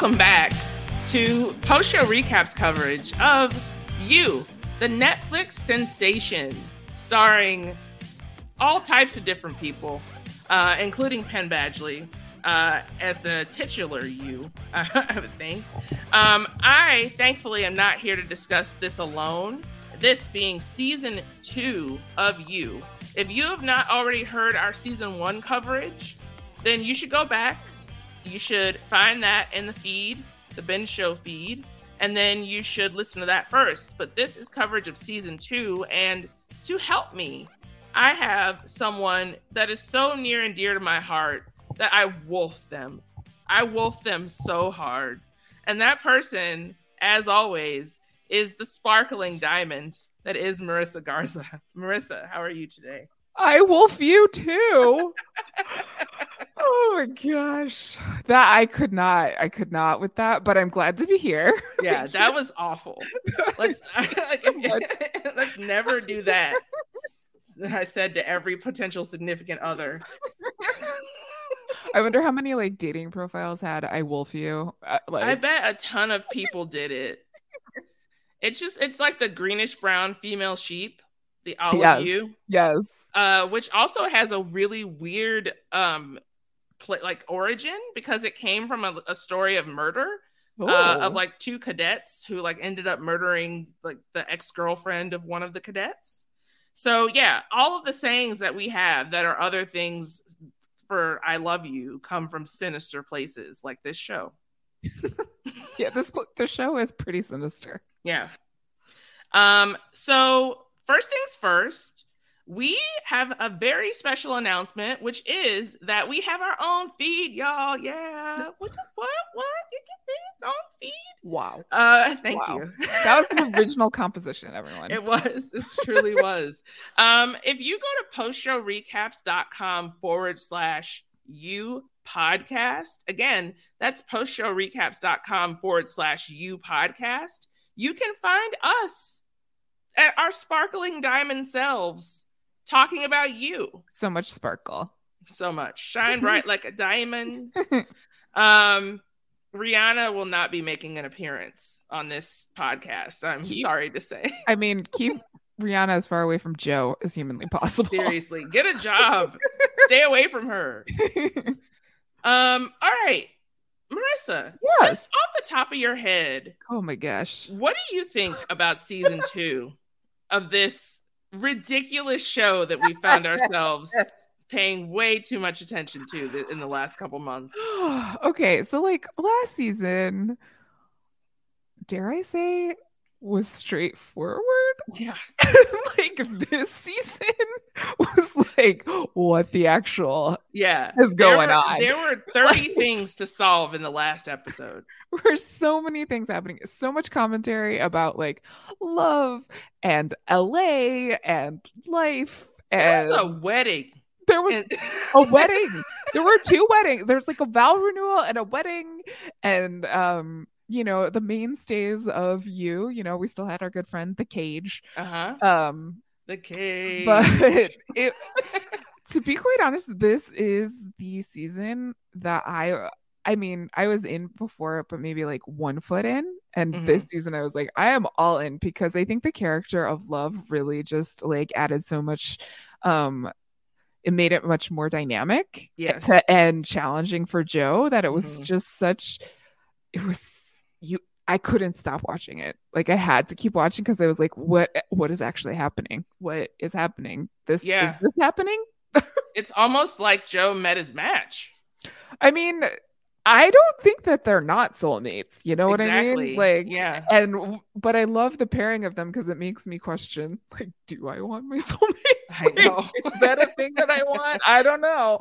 Welcome back to post show recaps coverage of You, the Netflix sensation, starring all types of different people, uh, including Penn Badgley uh, as the titular You, I would think. Um, I thankfully am not here to discuss this alone. This being season two of You. If you have not already heard our season one coverage, then you should go back. You should find that in the feed, the Binge Show feed, and then you should listen to that first. But this is coverage of season two, and to help me, I have someone that is so near and dear to my heart that I wolf them. I wolf them so hard. And that person, as always, is the sparkling diamond that is Marissa Garza. Marissa, how are you today? I wolf you too. oh my gosh. That I could not, I could not with that, but I'm glad to be here. Yeah, that was awful. Let's let's never do that. I said to every potential significant other. I wonder how many like dating profiles had I wolf you. Uh, like... I bet a ton of people did it. It's just it's like the greenish brown female sheep, the olive yes. you. Yes. Uh, which also has a really weird um pl- like origin because it came from a, a story of murder. Uh, of like two cadets who like ended up murdering like the ex-girlfriend of one of the cadets. So yeah, all of the sayings that we have that are other things for I love you come from sinister places like this show. yeah, this the show is pretty sinister. Yeah. Um so first things first, we have a very special announcement, which is that we have our own feed, y'all. Yeah. What? The, what? What? You can own feed? Wow. Uh, thank wow. you. that was an original composition, everyone. It was. This truly was. Um, if you go to postshowrecaps.com forward slash you podcast, again, that's postshowrecaps.com forward slash you podcast, you can find us at our sparkling diamond selves talking about you. So much sparkle. So much. Shine bright like a diamond. Um Rihanna will not be making an appearance on this podcast. I'm keep, sorry to say. I mean, keep Rihanna as far away from Joe as humanly possible. Seriously, get a job. Stay away from her. Um, all right. Marissa, yes. off the top of your head, oh my gosh, what do you think about season two of this ridiculous show that we found ourselves paying way too much attention to in the last couple months. okay, so like last season, dare I say, was straightforward. Yeah. like this season was like what the actual yeah is going there were, on. There were 30 things to solve in the last episode. There's so many things happening. So much commentary about like love and LA and life. And there was a wedding. There was a wedding. There were two weddings. There's like a vow renewal and a wedding. And um you know the mainstays of you you know we still had our good friend the cage uh-huh um the cage but it to be quite honest this is the season that i i mean i was in before but maybe like one foot in and mm-hmm. this season i was like i am all in because i think the character of love really just like added so much um it made it much more dynamic yes. to, and challenging for joe that it was mm-hmm. just such it was I couldn't stop watching it. Like I had to keep watching because I was like, what what is actually happening? What is happening? This yeah. is this happening? it's almost like Joe met his match. I mean, I don't think that they're not soulmates. You know exactly. what I mean? Like, yeah. And but I love the pairing of them because it makes me question, like, do I want my soulmate? I know. is that a thing that I want? I don't know.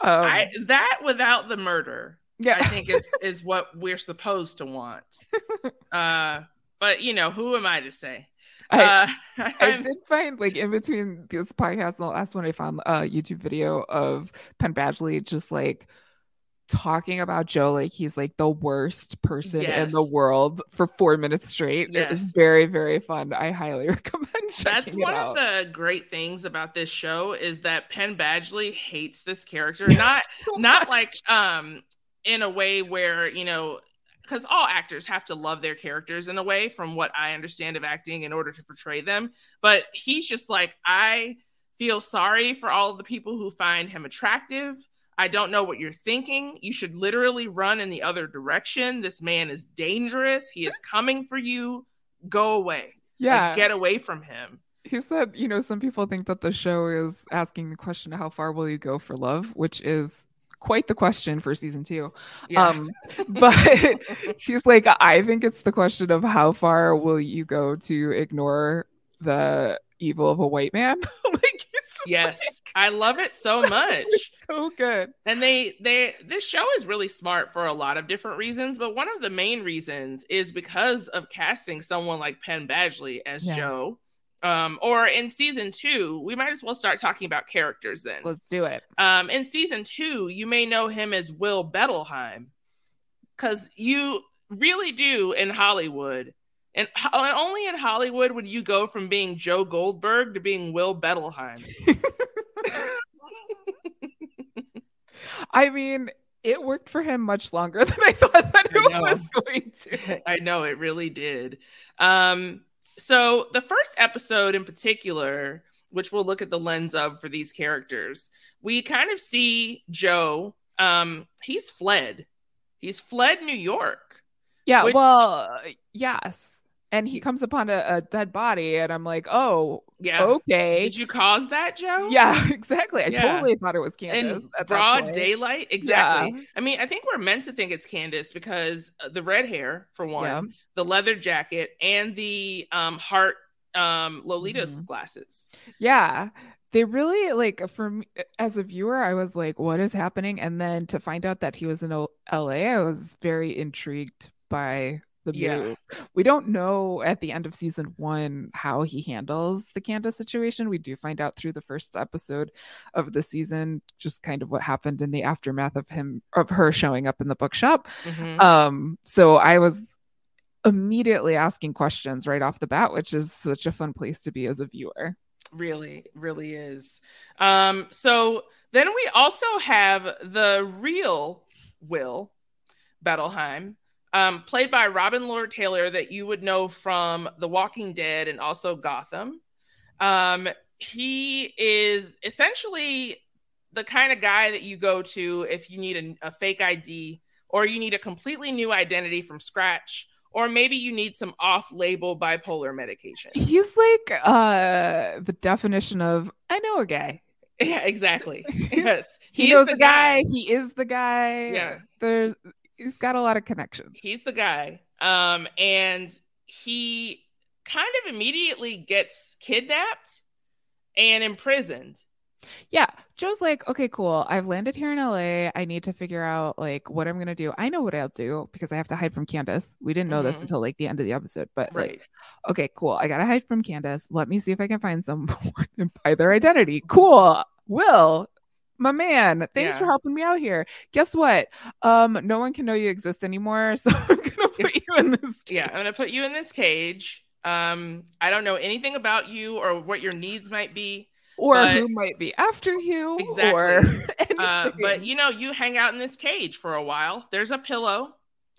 Um, I that without the murder yeah. I think is is what we're supposed to want. uh, but you know, who am I to say? I, uh, I did find like in between this podcast and the last one, I found a YouTube video of Penn Badgley just like talking about Joe like he's like the worst person yes. in the world for four minutes straight. Yes. It was very, very fun. I highly recommend That's one of the great things about this show is that Penn Badgley hates this character. Not so not like um in a way where you know because all actors have to love their characters in a way from what i understand of acting in order to portray them. But he's just like i feel sorry for all of the people who find him attractive. I don't know what you're thinking. You should literally run in the other direction. This man is dangerous. He is coming for you. Go away. Yeah. like, get away from him. He said, you know, some people think that the show is asking the question, how far will you go for love? Which is quite the question for season two. yeah Um, but she's like, I think it's the question of how far will you go to ignore the evil of a white man? like, yes like, i love it so much so good. and they they this show is really smart for a lot of different reasons but one of the main reasons is because of casting someone like penn badgley as Yeah. joe um or in season two we might as well start talking about characters then Let's do it. um in season two you may know him as will bettelheim because you really do in hollywood and and only in hollywood would you go from being joe goldberg to being will bettelheim I mean, it worked for him much longer than I thought that it was going to. I know it really did. Um, so the first episode in particular, which we'll look at the lens of for these characters, we kind of see Joe. Um, he's fled. He's fled New York. Yeah, Which- well, yes. And he comes upon a, a dead body, and I'm like, oh, Yeah. okay. Did you cause that, Joe? Yeah, exactly. I Yeah. totally thought it was Candace In broad daylight, exactly. I mean, I think we're meant to think it's Candace because uh, the red hair, for one, Yeah. the leather jacket, and the um, heart um, Lolita Mhm. glasses. Yeah. They really like for me as a viewer, I was like, what is happening? And then to find out that he was in O- LA, I was very intrigued by the Yeah. move. We don't know at the end of season one how he handles the Candace situation. We do find out through the first episode of the season, just kind of what happened in the aftermath of him of her showing up in the bookshop. Mhm. Um, so I was immediately asking questions right off the bat, which is such a fun place to be as a viewer. really really is um so then we also have the real will bettelheim um played by robin lord taylor that you would know from the walking dead and also gotham um he is essentially the kind of guy that you go to if you need a, a fake id or you need a completely new identity from scratch or maybe you need some off-label bipolar medication He's like uh the definition of I know a guy. Yeah, exactly. Yes. He He's knows the the guy. He is the guy. Yeah. There's he's got a lot of connections. He's the guy. Um, and he kind of immediately gets kidnapped and imprisoned. Yeah. Joe's like, okay, cool. I've landed here in LA. I need to figure out like what I'm gonna do. I know what I'll do because I have to hide from Candace. We didn't know this Mhm. until like the end of the episode, but like Right. okay, cool. I gotta hide from Candace. Let me see if I can find someone and buy their identity. Cool. Will, my man, thanks Yeah. for helping me out here. Guess what? Um, no one can know you exist anymore, so I'm gonna put you in this. Yeah, I'm gonna put you in this cage. Um, I don't know anything about you or what your needs might be. Or But- who might be after you, Exactly. or Uh, but you know, you hang out in this cage for a while. There's a pillow.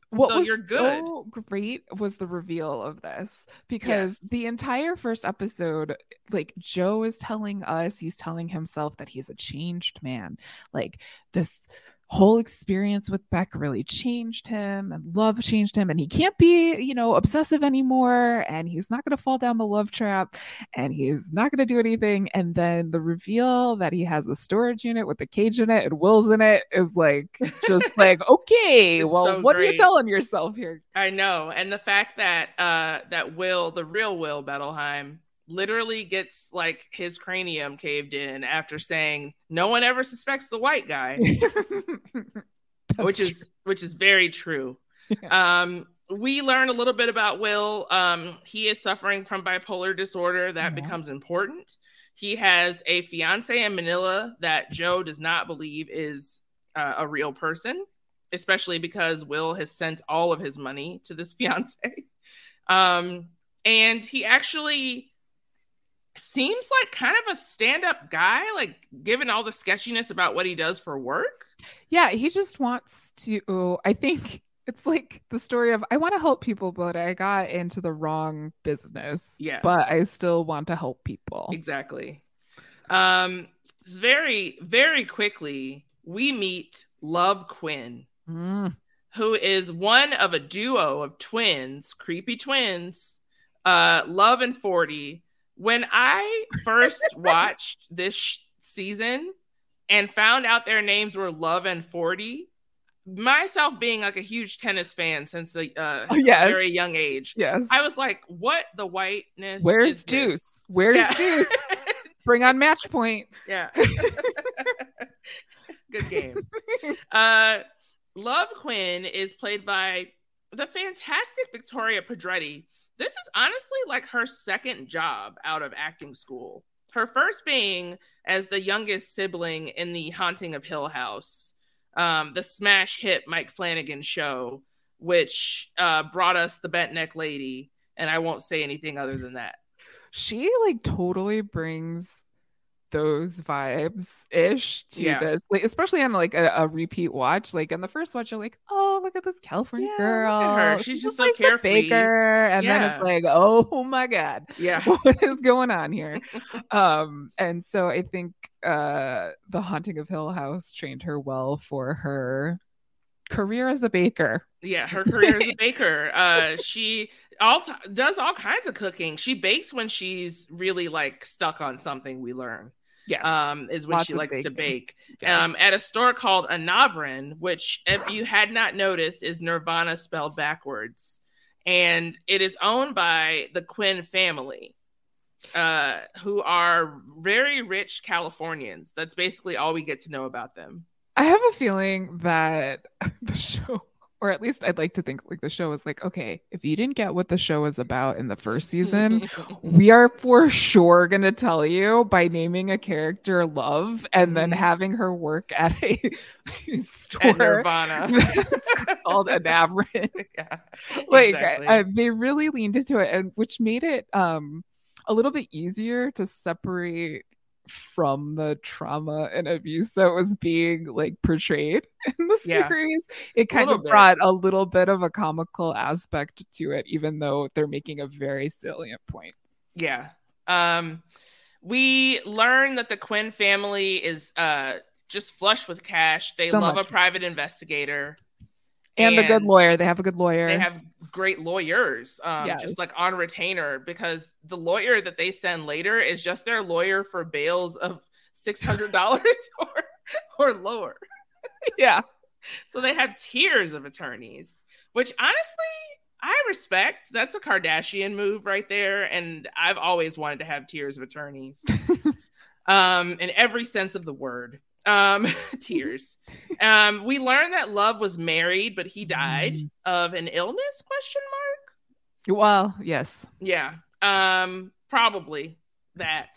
What so was you're good. so great was the reveal of this because Yes. the entire first episode like joe is telling us he's telling himself that he's a changed man like this whole experience with beck really changed him and love changed him. And he can't be you know obsessive anymore. And he's not going to fall down the love trap. And he's not going to do anything. And then the reveal that he has a storage unit with a cage in it and will's in it is like just like okay well so what are you telling yourself here? I know, and the fact that uh that Will, the real Will Bettelheim, literally gets like his cranium caved in after saying no one ever suspects the white guy, which is which is very true. Um we learn a little bit about Will. Um he is suffering from bipolar disorder that Yeah. becomes important. He has a fiance in Manila that Joe does not believe is uh, a real person, especially because Will has sent all of his money to this fiance. Um, and he actually seems like kind of a stand up guy, like given all the sketchiness about what he does for work. Yeah, he just wants to. I think it's like the story of I want to help people, but I got into the wrong business. Yes. But I still want to help people. Exactly. Um, very, very quickly, we meet Love Quinn, Mm. who is one of a duo of twins, creepy twins, uh, Love and 40. When I first watched this sh- season and found out their names were Love and 40, myself being like a huge tennis fan since a uh, Oh, yes. very young age, Yes. I was like, what the whiteness? Where's is this? Deuce? Where's Yeah. Deuce? Bring on match point. Yeah. Good game. Uh, Love Quinn is played by the fantastic Victoria Pedretti. This is honestly like her second job out of acting school. Her first being as the youngest sibling in the Haunting of Hill House, um, the smash hit Mike Flanagan show, which uh, brought us the bent neck lady. And I won't say anything other than that. She like totally brings those vibes ish to Yeah. this, like especially on like a, a repeat watch. Like in the first watch, you're like, oh, look at this California Yeah, look girl. at her. She's just so like carefree. baker, and then it's like, oh my god, Yeah. what is going on here? um, and so I think uh, the Haunting of Hill House trained her well for her career as a baker. Yeah, her career as a baker. Uh, she all t- does all kinds of cooking. She bakes when she's really like stuck on something. We learn Yes. um, is when Lots she likes to bake. Yes. Um, at a store called Anavrin, which, if you had not noticed, is Nirvana spelled backwards, and it is owned by the Quinn family, uh, who are very rich Californians. That's basically all we get to know about them. I have a feeling that the show, or at least I'd like to think like the show is like, okay, if you didn't get what the show was about in the first season, we are for sure going to tell you by naming a character Love and then Mhm. having her work at a At store Nirvana. called Anavrin. yeah, like exactly. uh, they really leaned into it and which made it um a little bit easier to separate from the trauma and abuse that was being like portrayed in the Yeah. series it kind of bit. brought a little bit of a comical aspect to it even though they're making a very salient point Yeah. Um, we learn that the Quinn family is uh just flush with cash. They So love much. a private investigator. and, a good lawyer they have a good lawyer They have great lawyers, um, Yes. just like on retainer, because the lawyer that they send later is just their lawyer for bails of six hundred dollars or or lower. yeah So they have tiers of attorneys, which honestly I respect. That's a Kardashian move right there, and I've always wanted to have tiers of attorneys, um, in every sense of the word. Um, tears. Um, we learned that Love was married, but he died Mm. of an illness? Question mark. well yes Yeah. Um, probably that.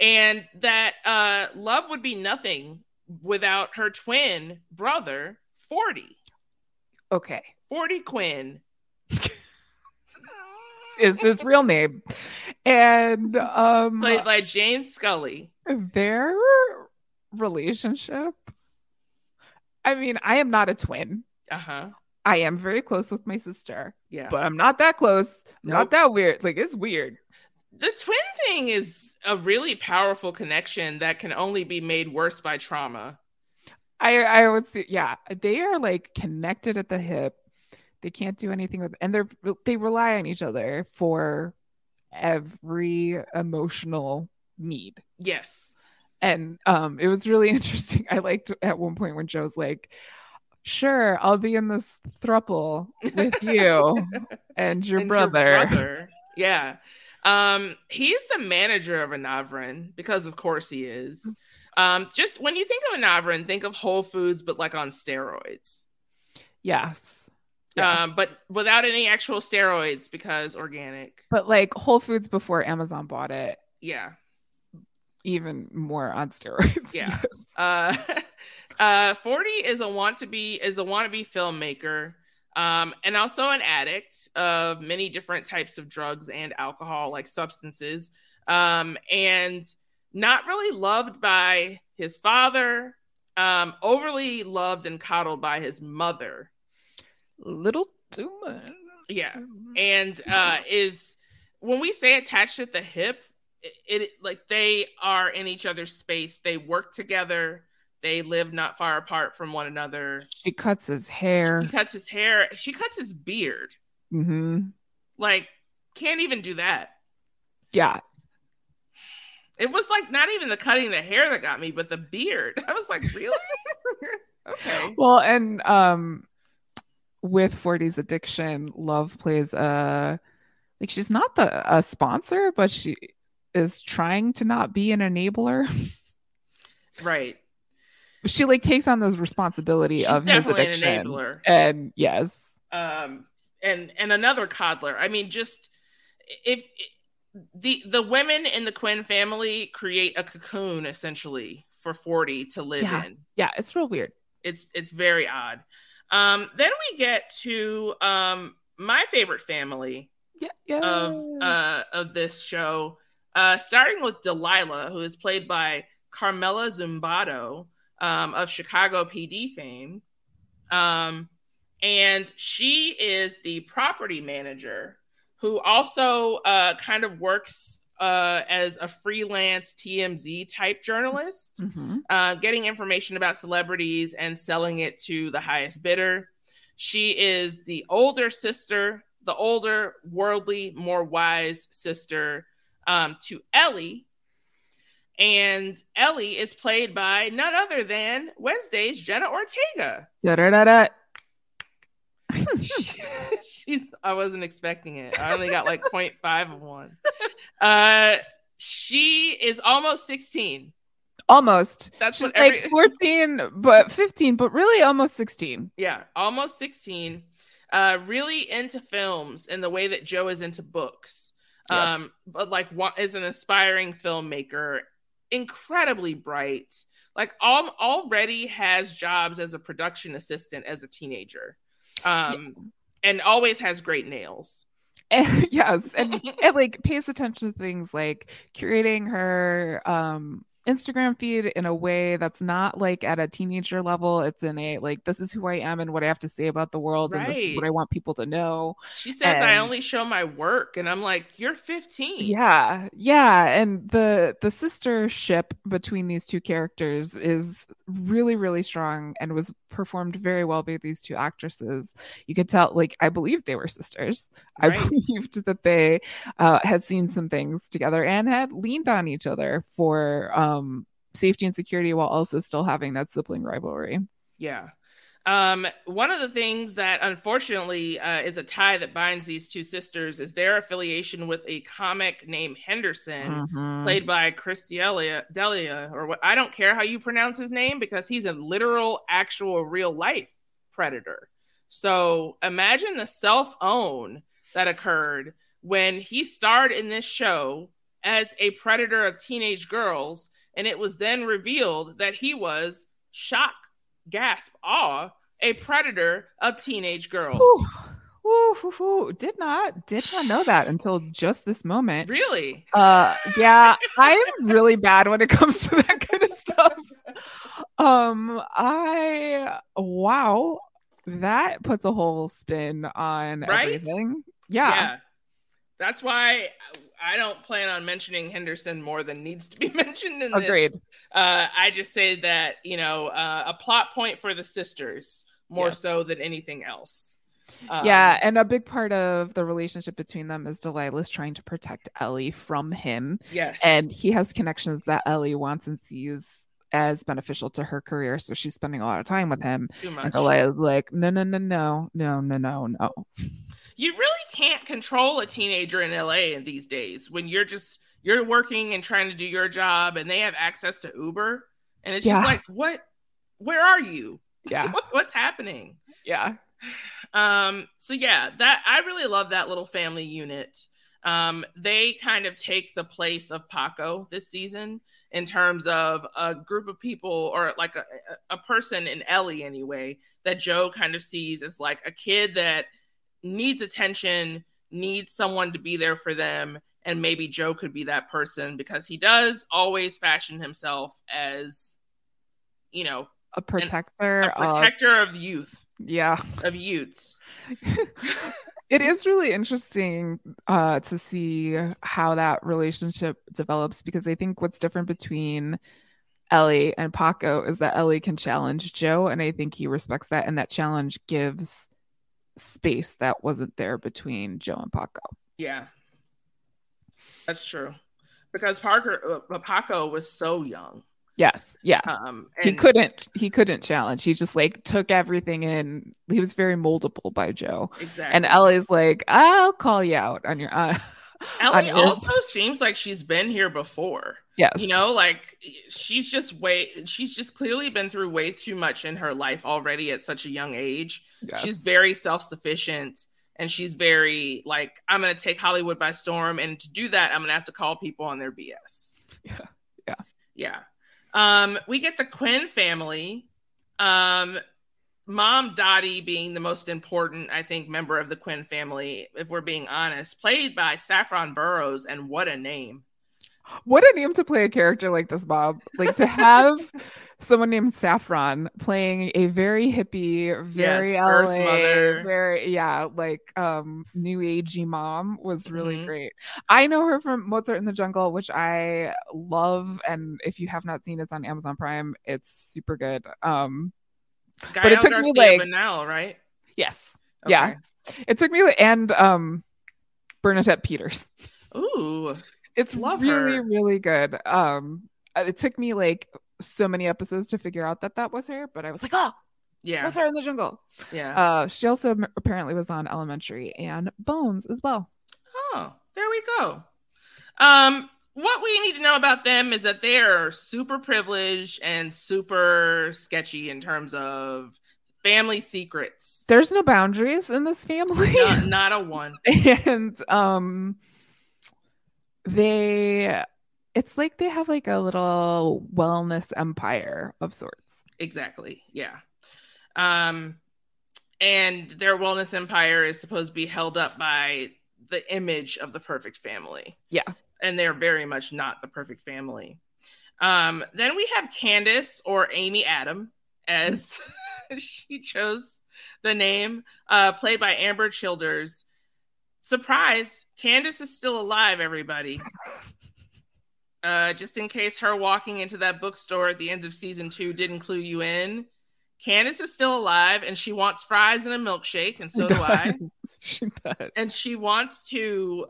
And that uh love would be nothing without her twin brother, 40. okay 40 Quinn. is his real name and um Played by James Scully. their relationship i mean i am not a twin Uh-huh. i am very close with my sister Yeah. but i'm not that close Nope. not that weird like it's weird the twin thing is a really powerful connection that can only be made worse by trauma. i i would say yeah they are like connected at the hip they can't do anything with and they're they rely on each other for every emotional need Yes. And um, it was really interesting. I liked at one point when Joe's like, "Sure, I'll be in this thruple with you and your And brother." brother. Yeah. Um, he's the manager of Anavrin because of course he is. Um, just when you think of Anavrin, think of Whole Foods, but like on steroids. Yes, Yeah. Um, but without any actual steroids because organic. but like Whole Foods before Amazon bought it, Yeah. Even more on steroids. Yeah. Yes. Uh, uh, 40 is a want to be is a wannabe filmmaker, um, and also an addict of many different types of drugs and alcohol, like substances, um, and not really loved by his father, um, overly loved and coddled by his mother. Little too much. Yeah, and uh, is when we say attached at the hip, it, it like they are in each other's space. They work together. They live not far apart from one another. She cuts his hair. She cuts his hair. She cuts his beard. Mm-hmm. Like, can't even do that. Yeah. It was like not even the cutting the hair that got me, but the beard. I was like, really? okay. Well, and um with 40's addiction, Love plays a like she's not the a sponsor, but she is trying to not be an enabler. Right. She like takes on this responsibility She's of his definitely an enabler. And yes. um and and another coddler i mean just if the the women in the quinn family create a cocoon essentially for 40 to live Yeah. in Yeah, it's real weird. it's it's very odd um then we get to um my favorite family Yeah, yeah. of uh of this show uh starting with delilah who is played by carmela zumbado um of chicago pd fame um and she is the property manager who also uh kind of works uh as a freelance tmz type journalist Mhm. uh, getting information about celebrities and selling it to the highest bidder. She is the older sister, the older, worldly, more wise sister um, to Ellie. And Ellie is played by none other than Wednesday's Jenna Ortega. Da-da-da-da. She's I wasn't expecting it. I only got like 0.5 of one. Uh she is almost 16. Almost. That's She's what every like 14, but 15, but really almost 16. yeah, almost 16. Uh, really into films in the way that Joe is into books. Yes. Um, but like wa- is an aspiring filmmaker, incredibly bright. Like all, already has jobs as a production assistant as a teenager. Um, and always has great nails. And, yes, and it like pays attention to things like curating her um Instagram feed in a way that's not like at a teenager level. It's in a like this is who I am and what I have to say about the world and this is what I want people to know. She says, "I only show my work," and I'm like, "You're 15." Yeah, yeah, and the the sistership between these two characters is really really strong and was performed very well by these two actresses. You could tell, like, I believed they were sisters. I believed that they uh, had seen some things together and had leaned on each other for um, safety and security while also still having that sibling rivalry. Yeah. Um, one of the things that unfortunately uh, is a tie that binds these two sisters is their affiliation with a comic named Henderson, Mhm. played by Chris Delia, Delia, or what I don't care how you pronounce his name because he's a literal, actual, real life predator. So imagine the self own that occurred when he starred in this show as a predator of teenage girls, and it was then revealed that he was shock, gasp, awe, a predator of teenage girls. Whew, whew. Did not did not know that until just this moment. Really? Uh yeah, I'm really bad when it comes to that kind of stuff. Um I wow, that puts a whole spin on Right? everything. Yeah. That's why I don't plan on mentioning Henderson more than needs to be mentioned in this. Agreed. Uh, I just say that, you know, uh, a plot point for the sisters more Yes. so than anything else. Um, yeah, and a big part of the relationship between them is Delilah's trying to protect Ellie from him. Yes. And he has connections that Ellie wants and sees as beneficial to her career. So she's spending a lot of time with him. too much. And Delilah's like, no, no, no, no, no, no, no, no. You really can't control a teenager in LA in these days when you're just you're working and trying to do your job and they have access to Uber and it's Yeah. just like what where are you Yeah. what, what's happening Yeah. um so yeah that I really love that little family unit um they kind of take the place of Paco this season in terms of a group of people or like a, a a person in Ellie anyway that Joe kind of sees as like a kid that needs attention, needs someone to be there for them, and maybe Joe could be that person because he does always fashion himself as, you know, a protector, a protector of, of youth. Yeah, of youths. it is really interesting uh, to see how that relationship develops because I think what's different between Ellie and Paco is that Ellie can challenge Joe, and I think he respects that, and that challenge gives space that wasn't there between Joe and Paco. Yeah, that's true because Parker uh, Paco was so young. Yes, yeah. Um, and- he couldn't he couldn't challenge. He just like took everything in. He was very moldable by Joe. Exactly. And Ellie's like, I'll call you out on your. Uh, Ellie also seems like she's been here before. Yes. You know, like she's just way she's just clearly been through way too much in her life already at such a young age. Yes. She's very self-sufficient and she's very like I'm going to take Hollywood by storm and to do that I'm going to have to call people on their BS. Yeah. Yeah. Yeah. Um, we get the Quinn family. Um, mom Dottie being the most important, I think, member of the Quinn family, if we're being honest, played by Saffron Burrows, and what a name! What a name to play a character like this, Bob. Like to have someone named Saffron playing a very hippie, very yes, LA, very yeah, like um new agey mom was really mm-hmm. great. I know her from Mozart in the Jungle, which I love, and if you have not seen it, it's on Amazon Prime. It's super good. Um, Gael but it took Garcia me like now, right? Yes, okay. yeah. It took me and um Bernadette Peters. Ooh. It's Love really, her. really good. Um, uh, it took me like so many episodes to figure out that that was her, but I was like, oh, yeah, that's her in the jungle. Yeah. Uh, she also apparently was on Elementary and Bones as well. Oh, there we go. Um, what we need to know about them is that they are super privileged and super sketchy in terms of family secrets. There's no boundaries in this family. Not, not a one. and um they it's like they have like a little wellness empire of sorts. Exactly. Yeah. Um and their wellness empire is supposed to be held up by the image of the perfect family. Yeah. And they're very much not the perfect family. Um then we have Candace or Amy Adam as she chose the name uh played by Amber Childers. Surprise, Candace is still alive, everybody. Uh, just in case her walking into that bookstore at the end of season two didn't clue you in, Candace is still alive and she wants fries and a milkshake, and so do I. she does. And she wants to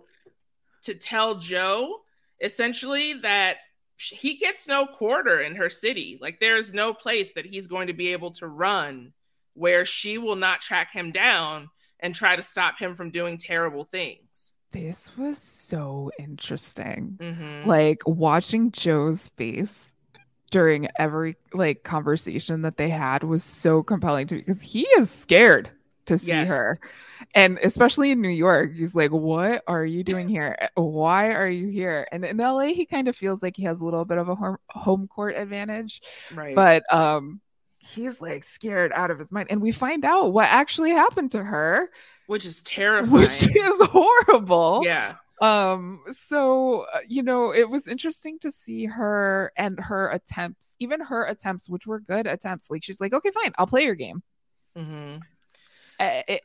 to tell Joe essentially that he gets no quarter in her city. Like there's no place that he's going to be able to run where she will not track him down and try to stop him from doing terrible things. This was so interesting. Mm-hmm. Like watching Joe's face during every like conversation that they had was so compelling to me because he is scared to see yes. her. And especially in New York, he's like, What are you doing here? Why are you here? And in LA, he kind of feels like he has a little bit of a home court advantage. Right. But um he's like scared out of his mind. And we find out what actually happened to her, which is terrifying, which is horrible. Yeah. Um, so uh, you know, it was interesting to see her and her attempts, even her attempts, which were good attempts. Like she's like, okay, fine, I'll play your game. Mm-hmm.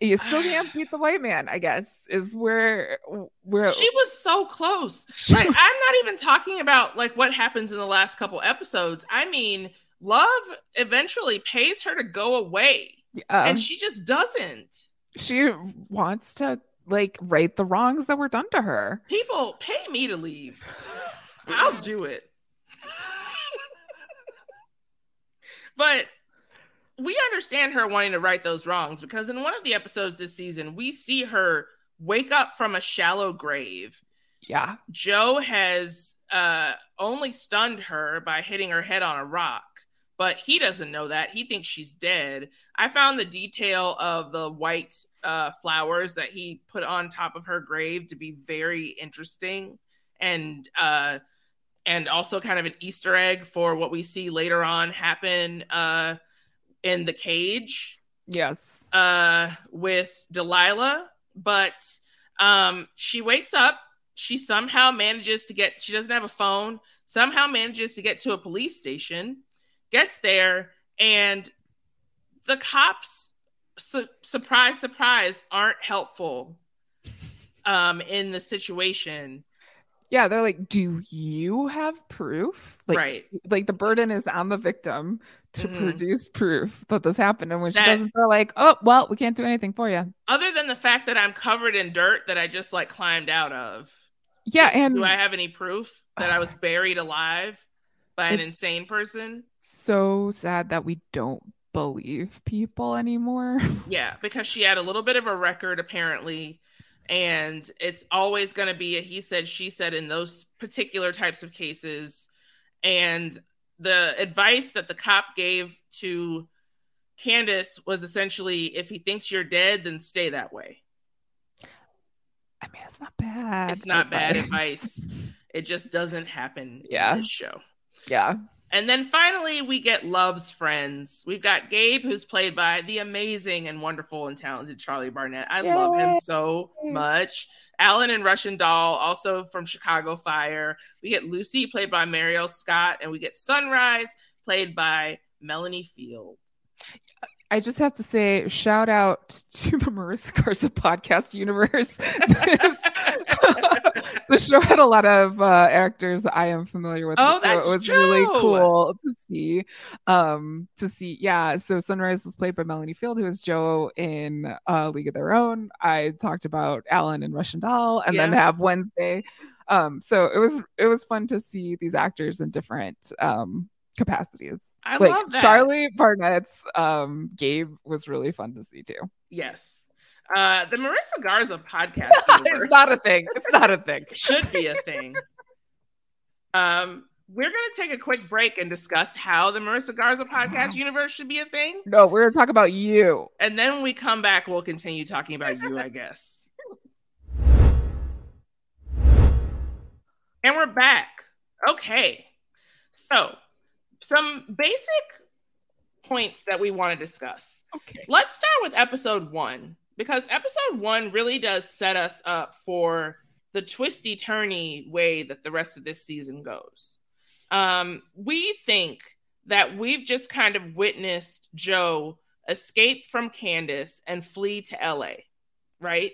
You still can't beat the white man, I guess, is where where she was so close. like, I'm not even talking about like what happens in the last couple episodes. I mean, Love eventually pays her to go away. Um, and she just doesn't. She wants to like right the wrongs that were done to her. People pay me to leave. I'll do it. but we understand her wanting to right those wrongs because in one of the episodes this season, we see her wake up from a shallow grave. Yeah. Joe has uh, only stunned her by hitting her head on a rock but he doesn't know that. He thinks she's dead. I found the detail of the white uh, flowers that he put on top of her grave to be very interesting and uh, and also kind of an Easter egg for what we see later on happen uh, in the cage. Yes. Uh, with Delilah, but um, she wakes up. She somehow manages to get. She doesn't have a phone. Somehow manages to get to a police station gets there and the cops su- surprise surprise aren't helpful um in the situation yeah they're like do you have proof like, right like the burden is on the victim to Mhm. produce proof that this happened and when she That- doesn't they're like oh well we can't do anything for you other than the fact that i'm covered in dirt that i just like climbed out of yeah and do i have any proof that i was buried alive by an insane person so sad that we don't believe people anymore Yeah, because she had a little bit of a record apparently, and it's always going to be a he said, she said in those particular types of cases. And the advice that the cop gave to Candace was essentially if he thinks you're dead, then stay that way. i mean it's not bad It's not bad advice. It just doesn't happen Yeah. in this show. yeah And then finally, we get Love's friends. We've got Gabe, who's played by the amazing and wonderful and talented Charlie Barnett. I love him so much. Alan and Russian Doll, also from Chicago Fire. We get Lucy, played by Marielle Scott, and we get Sunrise, played by Melanie Field. I just have to say, shout out to the Marissa Garza podcast universe. The show had a lot of uh, actors that I am familiar with, Oh, so that's it was really cool to see. Um, to see, yeah. So Sunrise was played by Melanie Field, who was Joe in uh, League of Their Own. I talked about Alan and Russian Doll, and then have Wednesday. Um, so it was it was fun to see these actors in different um capacities. I like love that. Charlie Barnett's um Gabe was really fun to see too. Yes. Uh, the Marissa Garza podcast it's not a thing. It's not a thing. should be a thing. um, we're going to take a quick break and discuss how the Marissa Garza podcast universe should be a thing. No, we're gonna talk about you. And then when we come back, we'll continue talking about you, I guess. And we're back. Okay. So, some basic points that we want to discuss. Okay. Let's start with episode one because episode one really does set us up for the twisty turny way that the rest of this season goes. Um, we think that we've just kind of witnessed Joe escape from Candace and flee to LA, right?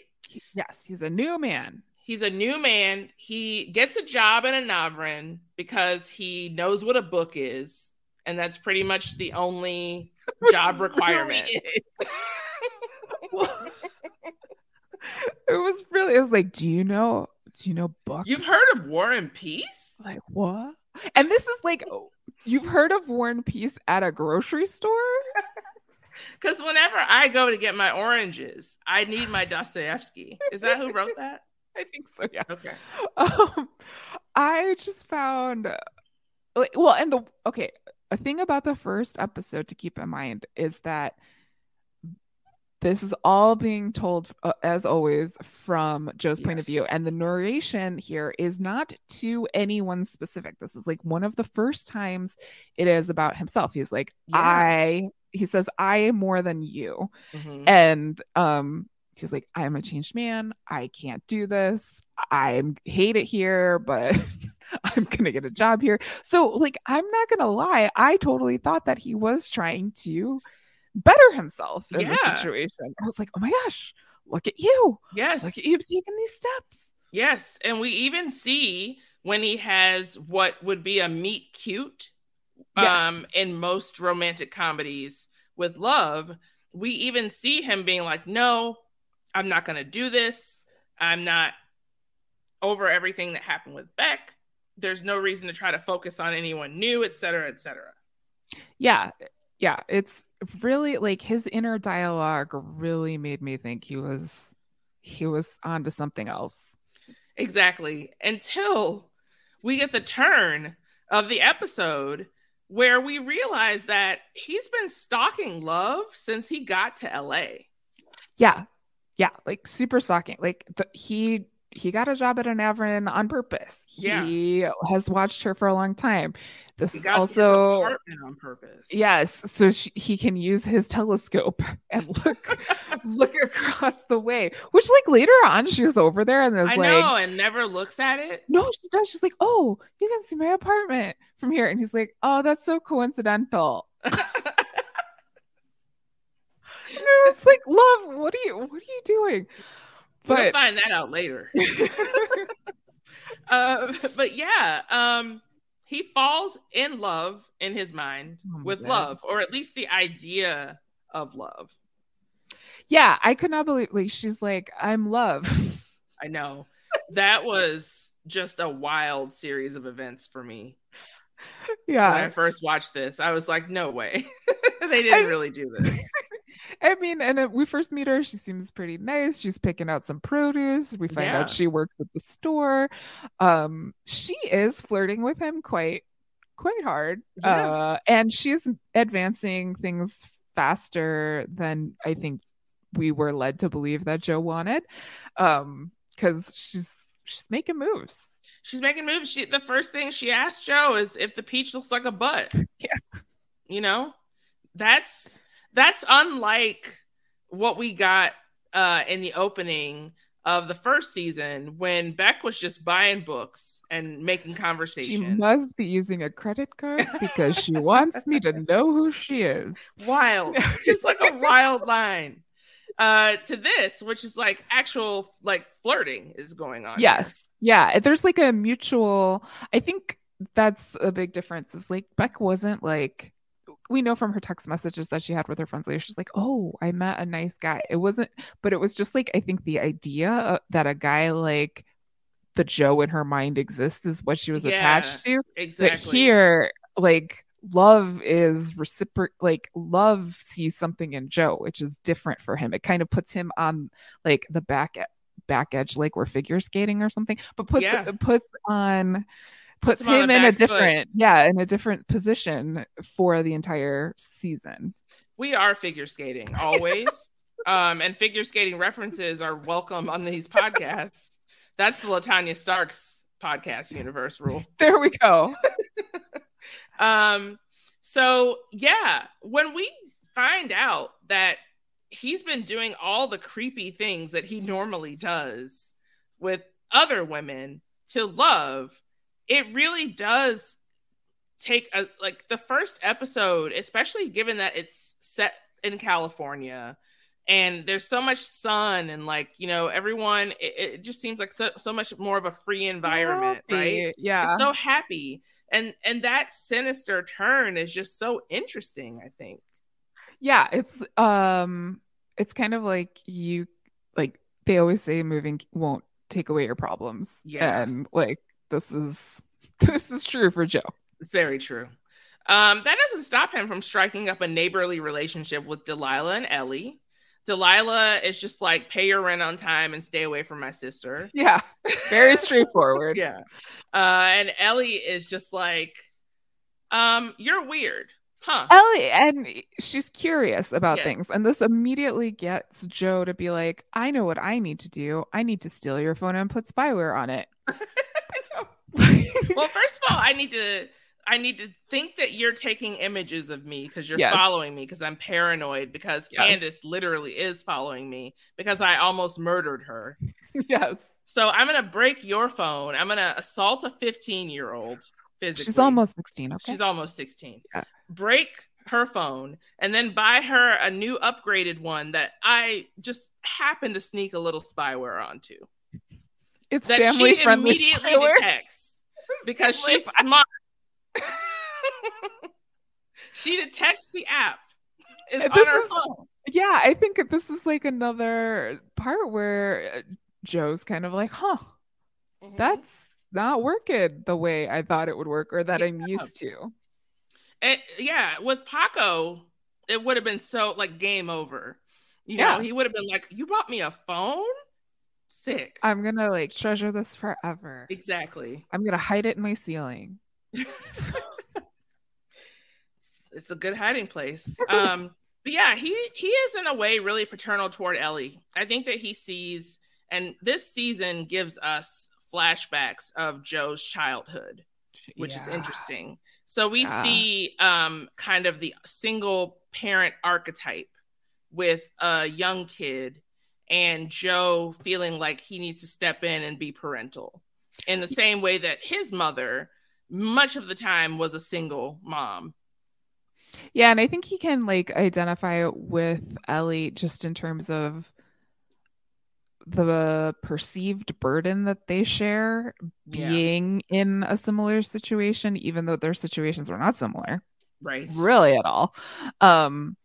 Yes, he's a new man. He's a new man. He gets a job at Anavrin because he knows what a book is. And that's pretty much the only job requirement. it was really. It was like, do you know? Do you know books? You've heard of War and Peace? like what? And this is like, oh, you've heard of War and Peace at a grocery store? Because whenever I go to get my oranges, I need my Dostoevsky. Is that who wrote that? I think so. Yeah. Okay. um, I just found like well, and the okay, a thing about the first episode to keep in mind is that this is all being told uh, as always from Joe's point of view. And the narration here is not to anyone specific. This is like one of the first times it is about himself. He's like Yeah. I he says I am more than you. Mhm. and um he's like i'm a changed man. I can't do this. I hate it here but i'm gonna get a job here. So like i'm not gonna lie. I totally thought that he was trying to better himself in the Yeah. situation i was like oh my gosh look at you Yes. look at you taking these steps Yes. And we even see when he has what would be a meet cute Yes. um, in most romantic comedies with love. We even see him being like, no, I'm not going to do this. I'm not over everything that happened with Beck. There's no reason to try to focus on anyone new, et cetera, et cetera. yeah yeah it's really like his inner dialogue really made me think he was he was onto something else Exactly. Until we get the turn of the episode where we realize that he's been stalking Love since he got to LA. Yeah. Yeah. Like super stalking. Like the, he he got a job at Anavrin on purpose. Yeah. He has watched her for a long time. This He is also apartment on purpose. yes. So she, he can use his telescope and look look across the way. Which like later on she's over there and is I like know, and never looks at it. no, she does. She's like, oh, you can see my apartment from here. And he's like, oh, that's so coincidental. it's like, love, what are you what are you doing? But we'll find that out later. uh, but yeah, um, he falls in love in his mind oh with God. love, or at least the idea of love. Yeah, I could not believe like she's like, I'm love. I know. That was just a wild series of events for me. Yeah. When I first watched this, I was like, no way. they didn't I, really do this. I mean, and we first meet her, she seems pretty nice. She's picking out some produce. We find yeah. out she works at the store. Um, she is flirting with him quite quite hard. Yeah. Uh, and she's advancing things faster than I think we were led to believe that Joe wanted. Um, because she's she's making moves. She's making moves. She the first thing she asked Joe is if the peach looks like a butt. Yeah. You know? That's that's unlike what we got uh, in the opening of the first season when Beck was just buying books and making conversation. She must be using a credit card because she wants me to know who she is. Wild. Just like a wild line. Uh to this, which is like actual like flirting is going on. Yes. Here. Yeah. There's like a mutual I think that's a big difference. Is like Beck wasn't like we know from her text messages that she had with her friends later she's like oh i met a nice guy. It wasn't but it was just like i think the idea uh, that a guy like the joe in her mind exists is what she was yeah, attached to. Exactly. but here like love is reciprocal like love sees something in joe which is different for him. It kind of puts him on like the back back edge like we're figure skating or something but puts yeah. Uh, puts on puts, him, in a different foot. yeah in a different position for the entire season. We are figure skating always. Um and figure skating references are welcome on these podcasts. That's the LaTonya Starks podcast universe rule. There we go. Um so yeah when we find out that he's been doing all the creepy things that he normally does with other women to love it really does take a like the first episode, especially given that it's set in California and there's so much sun and like you know everyone it, it just seems like so, so much more of a free environment happy. right? Yeah. It's so happy. And and that sinister turn is just so interesting i think. Yeah it's um it's kind of like you like they always say moving won't take away your problems yeah. and like this is this is true for Joe. It's very true. Um, that doesn't stop him from striking up a neighborly relationship with Delilah and Ellie. Delilah is just like pay your rent on time and stay away from my sister. Yeah, very straightforward. yeah, uh, and Ellie is just like, um, you're weird, huh? Ellie, and she's curious about yeah. things, and this immediately gets Joe to be like, I know what I need to do. I need to steal your phone and put spyware on it. well, first of all, I need to I need to think that you're taking images of me because you're yes. following me because I'm paranoid because yes. Candace literally is following me because I almost murdered her. yes. So I'm gonna break your phone. I'm gonna assault a 15 year old physically. She's almost 16. Okay. She's almost 16. Yeah. Break her phone and then buy her a new upgraded one that I just happen to sneak a little spyware onto. It's that family she friendly. Immediately detects because she's smart. she detects the app. Is this is, phone. Yeah, I think this is like another part where uh, Joe's kind of like, huh, mm-hmm. that's not working the way I thought it would work or that yeah. I'm used to. It, yeah, with Paco, it would have been so like game over. You yeah. know, he would have been like, You bought me a phone? Sick. I'm gonna like treasure this forever. Exactly. I'm gonna hide it in my ceiling. it's a good hiding place. Um, but yeah, he he is in a way really paternal toward Ellie. I think that he sees, and this season gives us flashbacks of Joe's childhood, which yeah. is interesting. So we yeah. see um kind of the single parent archetype with a young kid and Joe feeling like he needs to step in and be parental in the same way that his mother much of the time was a single mom. Yeah, and I think he can like identify with Ellie just in terms of the perceived burden that they share being yeah. in a similar situation even though their situations were not similar right really at all um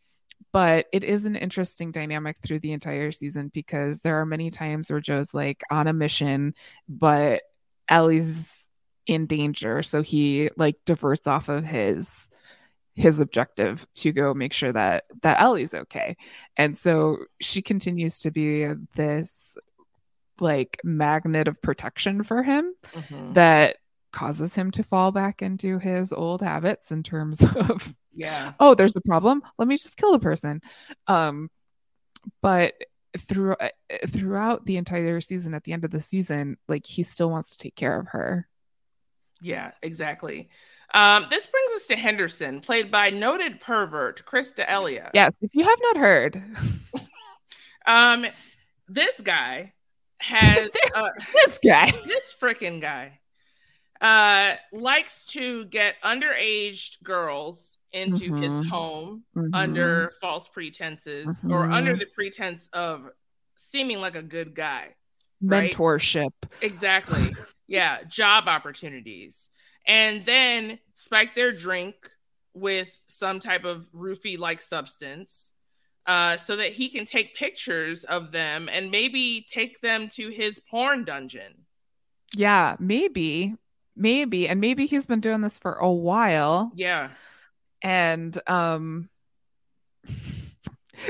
but it is an interesting dynamic through the entire season because there are many times where Joe's like on a mission but Ellie's in danger so he like diverts off of his his objective to go make sure that that Ellie's okay. And so she continues to be this like magnet of protection for him mm-hmm. that causes him to fall back into his old habits in terms of yeah. Oh there's a problem? Let me just kill the person. Um but through uh, throughout the entire season at the end of the season like he still wants to take care of her. Yeah exactly. Um, this brings us to Henderson, played by noted pervert Chris D'Elia. Yes, if you have not heard, um, this guy has uh, this guy, this freaking guy, uh, likes to get underage girls into mm-hmm. his home mm-hmm. under false pretenses mm-hmm. or under the pretense of seeming like a good guy. Mentorship. Right? Exactly. yeah, job opportunities and then spike their drink with some type of roofie like substance uh, so that he can take pictures of them and maybe take them to his porn dungeon. Yeah, maybe. Maybe. And maybe he's been doing this for a while. Yeah. And um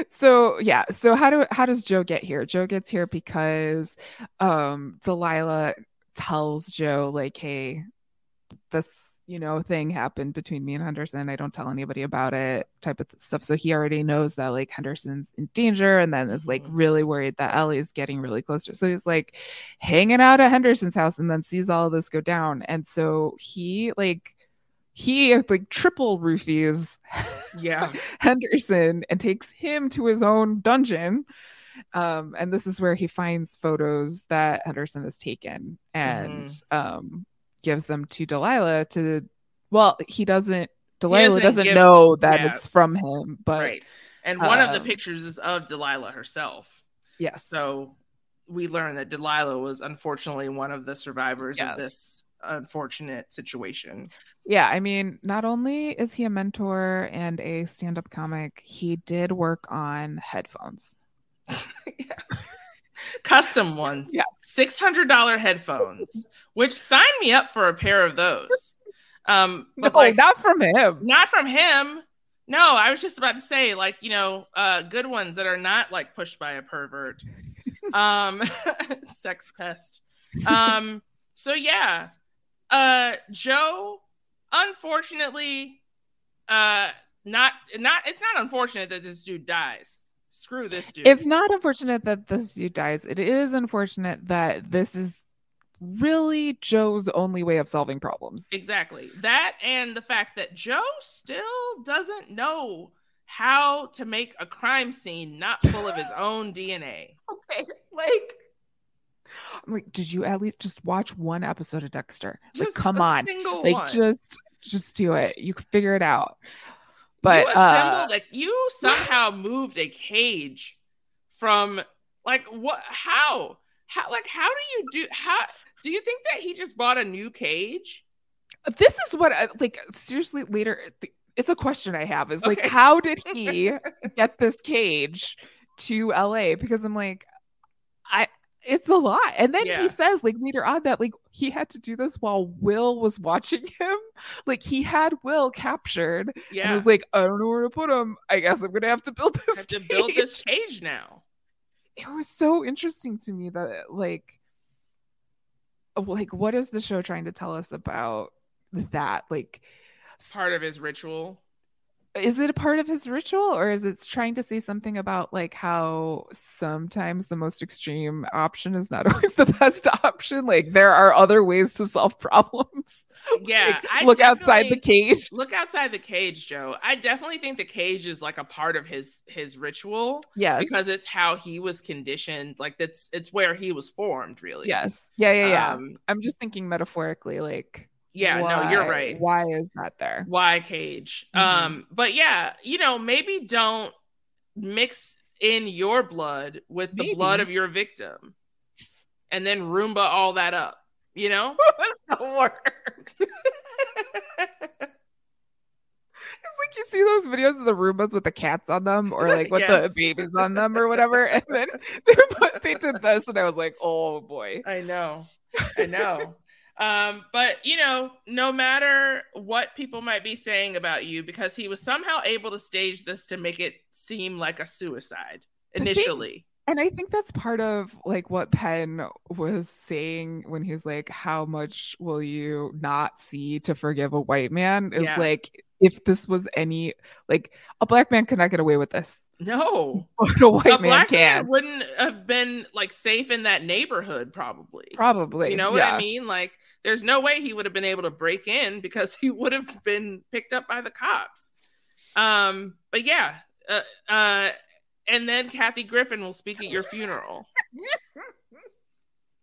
so yeah so how do how does joe get here joe gets here because um delilah tells joe like hey this you know thing happened between me and henderson i don't tell anybody about it type of stuff so he already knows that like henderson's in danger and then is like mm-hmm. really worried that ellie's getting really close to her. so he's like hanging out at henderson's house and then sees all this go down and so he like he like triple roofies yeah henderson and takes him to his own dungeon um, and this is where he finds photos that henderson has taken and mm-hmm. um gives them to Delilah to well, he doesn't Delilah doesn't, doesn't know that yeah. it's from him, but right. And one um, of the um, pictures is of Delilah herself. Yes. So we learn that Delilah was unfortunately one of the survivors yes. of this unfortunate situation. Yeah, I mean, not only is he a mentor and a stand-up comic, he did work on headphones. yeah custom ones. Yeah. $600 headphones, which sign me up for a pair of those. Um, but no, like, not from him. Not from him. No, I was just about to say, like, you know, uh, good ones that are not like pushed by a pervert. um, sex pest. Um, so yeah. Uh, Joe, unfortunately, uh, not not it's not unfortunate that this dude dies Screw this dude. It's not unfortunate that this dude dies. It is unfortunate that this is really Joe's only way of solving problems. Exactly. That and the fact that Joe still doesn't know how to make a crime scene not full of his own DNA. Okay. Like I'm like, did you at least just watch one episode of Dexter? Just like, come on. Like one. just just do it. You can figure it out. But you assembled uh, like you somehow moved a cage from like what how how like how do you do how do you think that he just bought a new cage? This is what I like seriously later it's a question I have is like how did he get this cage to LA because I'm like I it's a lot. And then yeah. he says, like later on, that like he had to do this while Will was watching him. Like he had Will captured. Yeah. And was like, I don't know where to put him. I guess I'm gonna have to build this. Have cage. to build this cage now. It was so interesting to me that like, oh, like what is the show trying to tell us about that? Like, part of his ritual is it a part of his ritual or is it trying to say something about like how sometimes the most extreme option is not always the best option? Like there are other ways to solve problems. Yeah like, look outside the cage. look outside the cage joe. I definitely think the cage is like a part of his his ritual yeah because it's how he was conditioned like that's it's where he was formed really. Yes. Yeah yeah yeah. Um, i'm just thinking metaphorically like Yeah, why, no, you're right. Why is that there? Why cage? Mhm. Um, but yeah, you know, maybe don't mix in your blood with the blood of your victim and then Roomba all that up, you know? What's the word? It's like you see those videos of the Roombas with the cats on them, or like with the Yes. babies on them, or whatever. And then they put, they did this, and I was like, oh boy. I know. I know. Um, but you know, no matter what people might be saying about you, because he was somehow able to stage this to make it seem like a suicide initially. And I think that's part of like what Penn was saying when he was like, "How much will you not see to forgive a white man?" Is Yeah. like if this was any like a black man could not get away with this, No. but a white a man black can. man wouldn't have been like safe in that neighborhood, probably. Probably, You know what yeah. I mean? Like, there's no way he would have been able to break in because he would have been picked up by the cops. Um, but yeah, uh, uh, and then Kathy Griffin will speak at your funeral.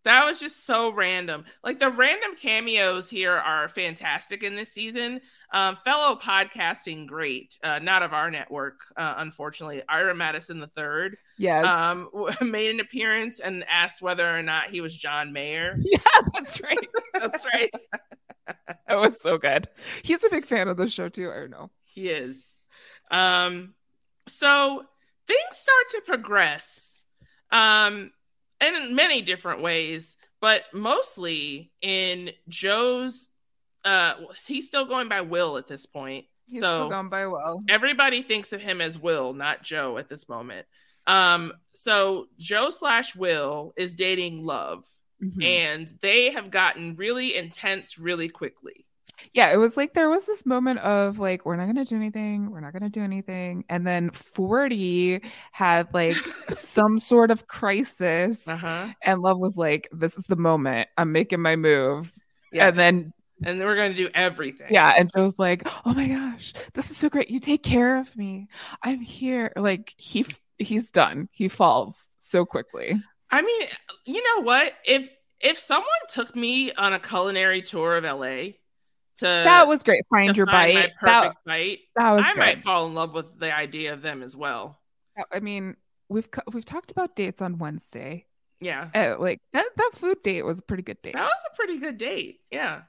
That was just so random. Like the random cameos here are fantastic in this season. Um, fellow podcasting great, uh, not of our network, uh, unfortunately. Ira Madison the third Yes, um, made an appearance and asked whether or not he was John Mayer. yeah, that's right. That's right. that was so good. He's a big fan of the show too. I don't know. He is. Um, so things start to progress um, in many different ways, but mostly in Joe's. Uh, he's still going by Will at this point. He's so still gone by well. everybody thinks of him as Will, not Joe at this moment. Um, so Joe slash Will is dating Love, Mhm. and they have gotten really intense really quickly. Yeah, it was like there was this moment of like, we're not gonna do anything, we're not gonna do anything, and then 40 had like some sort of crisis, Uh huh. and Love was like, "This is the moment. I'm making my move." And then and then we're going to do everything. yeah, and Joe's like, "Oh my gosh, this is so great. You take care of me. I'm here." Like he he's done. He falls so quickly. I mean, you know what? If if someone took me on a culinary tour of LA to that was great. Find your find bite. my That, perfect bite, that was I good. might fall in love with the idea of them as well. I mean, we've we've talked about dates on Wednesday. Yeah, Uh, like that that food date was a pretty good date. that was a pretty good date. Yeah.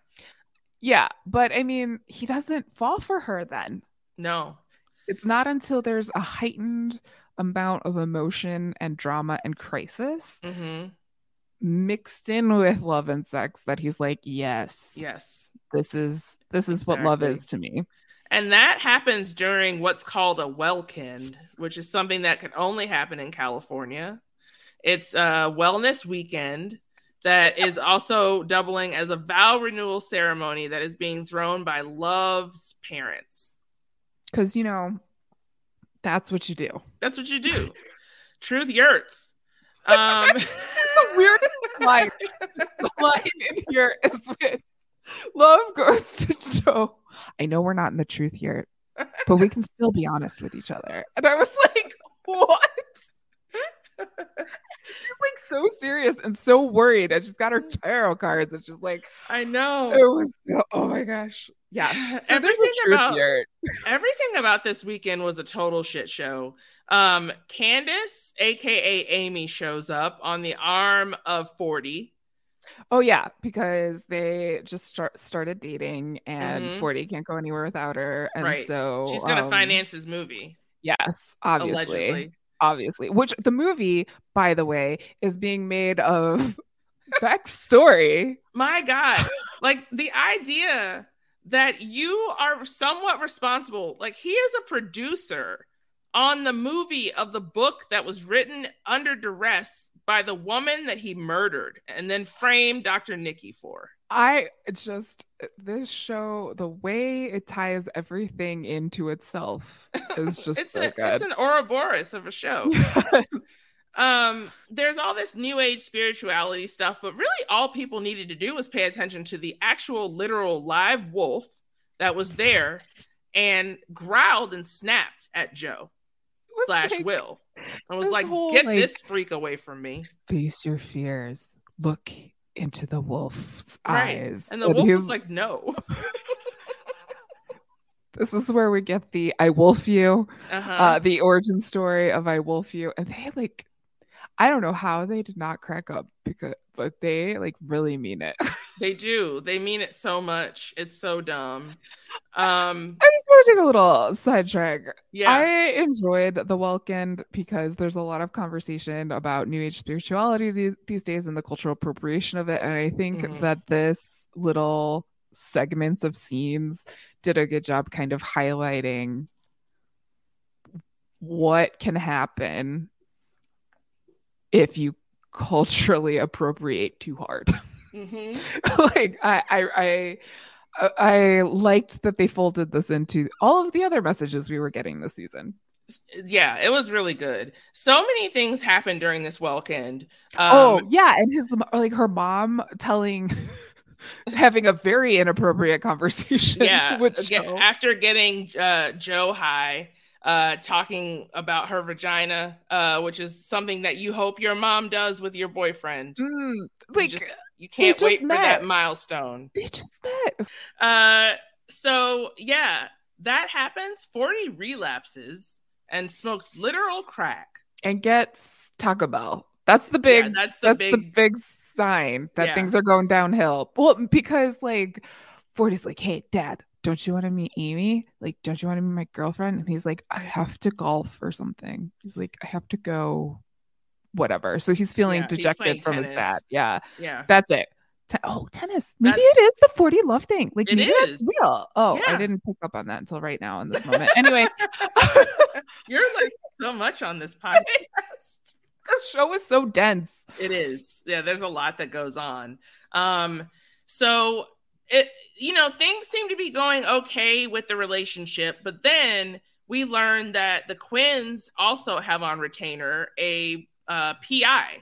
Yeah, but I mean, he doesn't fall for her then. No. It's not until there's a heightened amount of emotion and drama and crisis hmm mixed in with love and sex that he's like, "Yes, Yes. this is this is what love is to me." And that happens during what's called a Wellkind, which is something that can only happen in California. It's a wellness weekend that is also doubling as a vow renewal ceremony that is being thrown by Love's parents. Cuz you know, that's what you do. That's what you do. Truth yurts. Um, The weirdest line, the line in here is when love goes to Joe. I know we're not in the truth yurt, but we can still be honest with each other. And I was like, what? She's like so serious and so worried, and she's got her tarot cards. It's just like I know. it was. Oh my gosh, yeah. So Everything truth about- here. Everything about this weekend was a total shit show. Um, Candace, aka Amy, shows up on the arm of 40. Oh yeah, because they just start, started dating, and Mhm. Forty can't go anywhere without her, and Right. so She's gonna um, finance his movie, Yes, obviously, allegedly. Obviously. Which the movie, by the way, is being made of Beck's story. My God, like the idea that you are somewhat responsible, like he is a producer on the movie of the book that was written under duress by the woman that he murdered and then framed Dr. Nicky for. I just this show, the way it ties everything into itself is just it's so a, good. it's an Ouroboros of a show. Yes. um there's all this new age spirituality stuff but really all people needed to do was pay attention to the actual literal live wolf that was there and growled and snapped at joe slash like, will and was like whole, get like- this freak away from me Face your fears. Look into the wolf's Right. eyes. And the wolf he's- was like, no. this is where we get the I wolf you, Uh-huh. uh, the origin story of I wolf you. And they like, I don't know how they did not crack up because, but they like really mean it. they do. They mean it so much. It's so dumb. Um, I just want to take a little sidetrack. yeah. I enjoyed the Welkend because there's a lot of conversation about New Age spirituality these, days and the cultural appropriation of it. And I think Mhm. that this little segments of scenes did a good job kind of highlighting what can happen if you culturally appropriate too hard. Mhm. like I, I I I liked that they folded this into all of the other messages we were getting this season. Yeah, it was really good. So many things happened during this weekend. Um, oh yeah, and his like her mom telling, having a very inappropriate conversation. yeah. with Joe. after getting uh, Joe high, uh, talking about her vagina, uh, which is something that you hope your mom does with your boyfriend. Mm, You like just- you can't wait for that milestone. they just met. Uh, so yeah, that happens. Forty relapses and smokes literal crack. and gets Taco Bell. That's the big. yeah, that's the that's big. the big sign that Yeah. things are going downhill. Well, because like Forty's like, hey, Dad, don't you want to meet Amy? Like, don't you want to meet my girlfriend? And he's like, I have to golf or something. He's like, I have to go, whatever. So he's feeling Yeah, dejected playing from his tennis. dad. Yeah, yeah, that's it. Oh, tennis. Maybe That's- it is the 40 love thing. Like, It maybe is. that's real. Oh, I didn't pick up on that until right now in this moment. Anyway, you're like so much on this podcast. this show is so dense. It is. Yeah, there's a lot that goes on. Um, so it you know, things seem to be going okay with the relationship, but then we learn that the Quinns also have on retainer a uh, PI.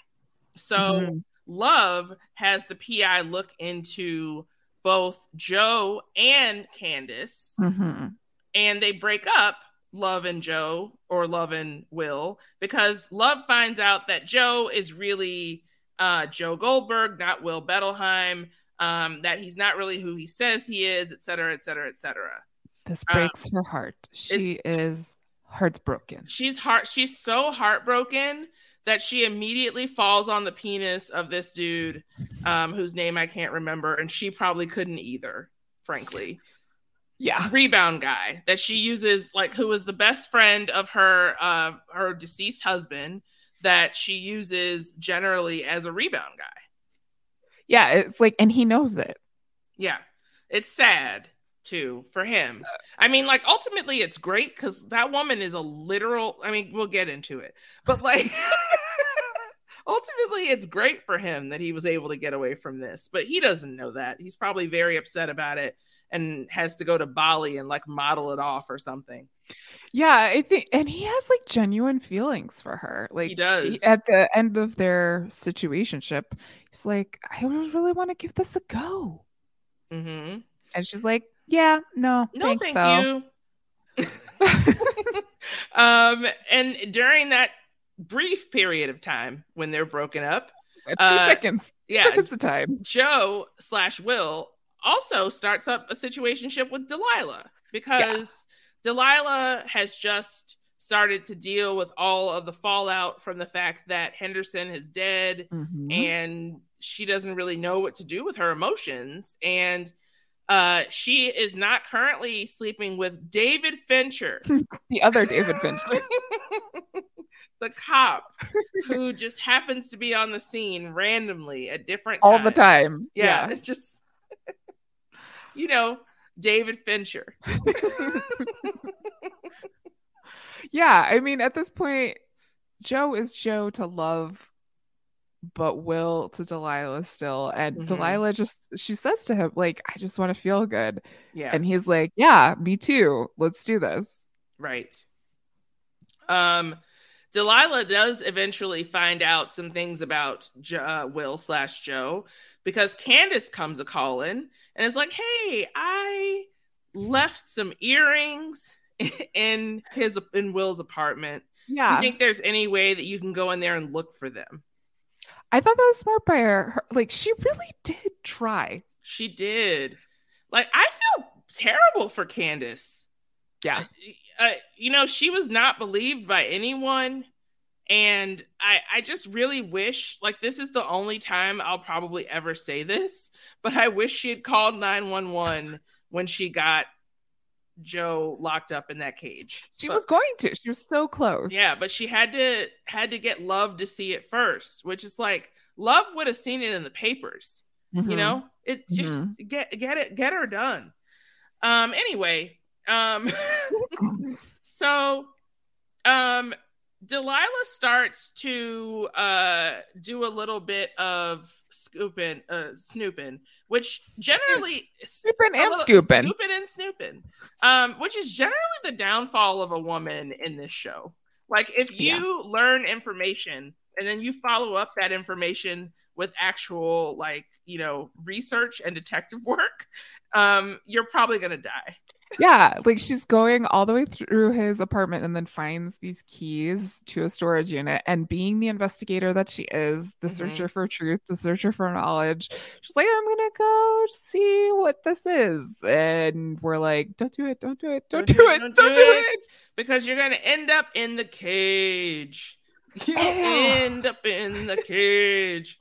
So Mhm. Love has the PI look into both Joe and Candace Mhm. and they break up love and joe or love and will because love finds out that joe is really uh, joe goldberg not will bettelheim um, that he's not really who he says he is et cetera et cetera et cetera This Uh, breaks her heart. She is heartbroken. she's heart she's so heartbroken that she immediately falls on the penis of this dude um, whose name i can't remember and she probably couldn't either frankly Yeah. rebound guy that she uses like who was the best friend of her uh her deceased husband that she uses generally as a rebound guy Yeah. It's like, and he knows it. yeah it's sad too for him i mean like ultimately it's great because that woman is a literal i mean we'll get into it but like ultimately it's great for him that he was able to get away from this but he doesn't know that he's probably very upset about it and has to go to bali and like model it off or something Yeah. I think, and he has like genuine feelings for her. Like, he does at the end of their situationship, he's like, I really want to give this a go. hmm And she's like, Yeah, no, No, thanks, thank though. you. um, and during that brief period of time when they're broken up, Two Uh, seconds. yeah, Seconds of time. Joe slash Will also starts up a situationship with Delilah because Delilah has just started to deal with all of the fallout from the fact that Henderson is dead Mhm. and she doesn't really know what to do with her emotions and uh she is not currently sleeping with David Fincher the other David Fincher. the cop who just happens to be on the scene randomly at different all the times. time. yeah, it's just you know David Fincher yeah, I mean, at this point, Joe is Joe to love, but Will to Delilah still. And Mhm. Delilah just, she says to him, like, I just want to feel good. yeah And he's like, Yeah, me too. Let's do this. Right. Um, Delilah does eventually find out some things about Jo- uh, Will slash Joe because Candace comes a calling and is like, "Hey, I left some earrings in his in Will's apartment. Do Yeah. you think there's any way that you can go in there and look for them?" I thought that was smart by her. her. Like she really did try. She did. Like I feel terrible for Candace. Yeah. Uh, you know, she was not believed by anyone. And I, I just really wish, like, this is the only time I'll probably ever say this, but I wish she had called 911 when she got Joe locked up in that cage. She But- was going to. She was so close. yeah, but she had to had to get love to see it first, which is like love would have seen it in the papers. Mhm. You know, it just get get it get her done. Um. Anyway, um. so, um, Delilah starts to uh do a little bit of scooping, uh, snooping, which generally Snooping and scooping. scooping and snooping, um, which is generally the downfall of a woman in this show. Like if you learn information and then you follow up that information with actual like you know research and detective work, um, you're probably gonna die. Yeah, like she's going all the way through his apartment and then finds these keys to a storage unit. And being the investigator that she is, the Mhm. searcher for truth, the searcher for knowledge, she's like, I'm gonna go see what this is. And we're like, Don't do it, don't do it, don't, do, it, don't, do, it. because you're gonna end up in the cage. You end up in the cage,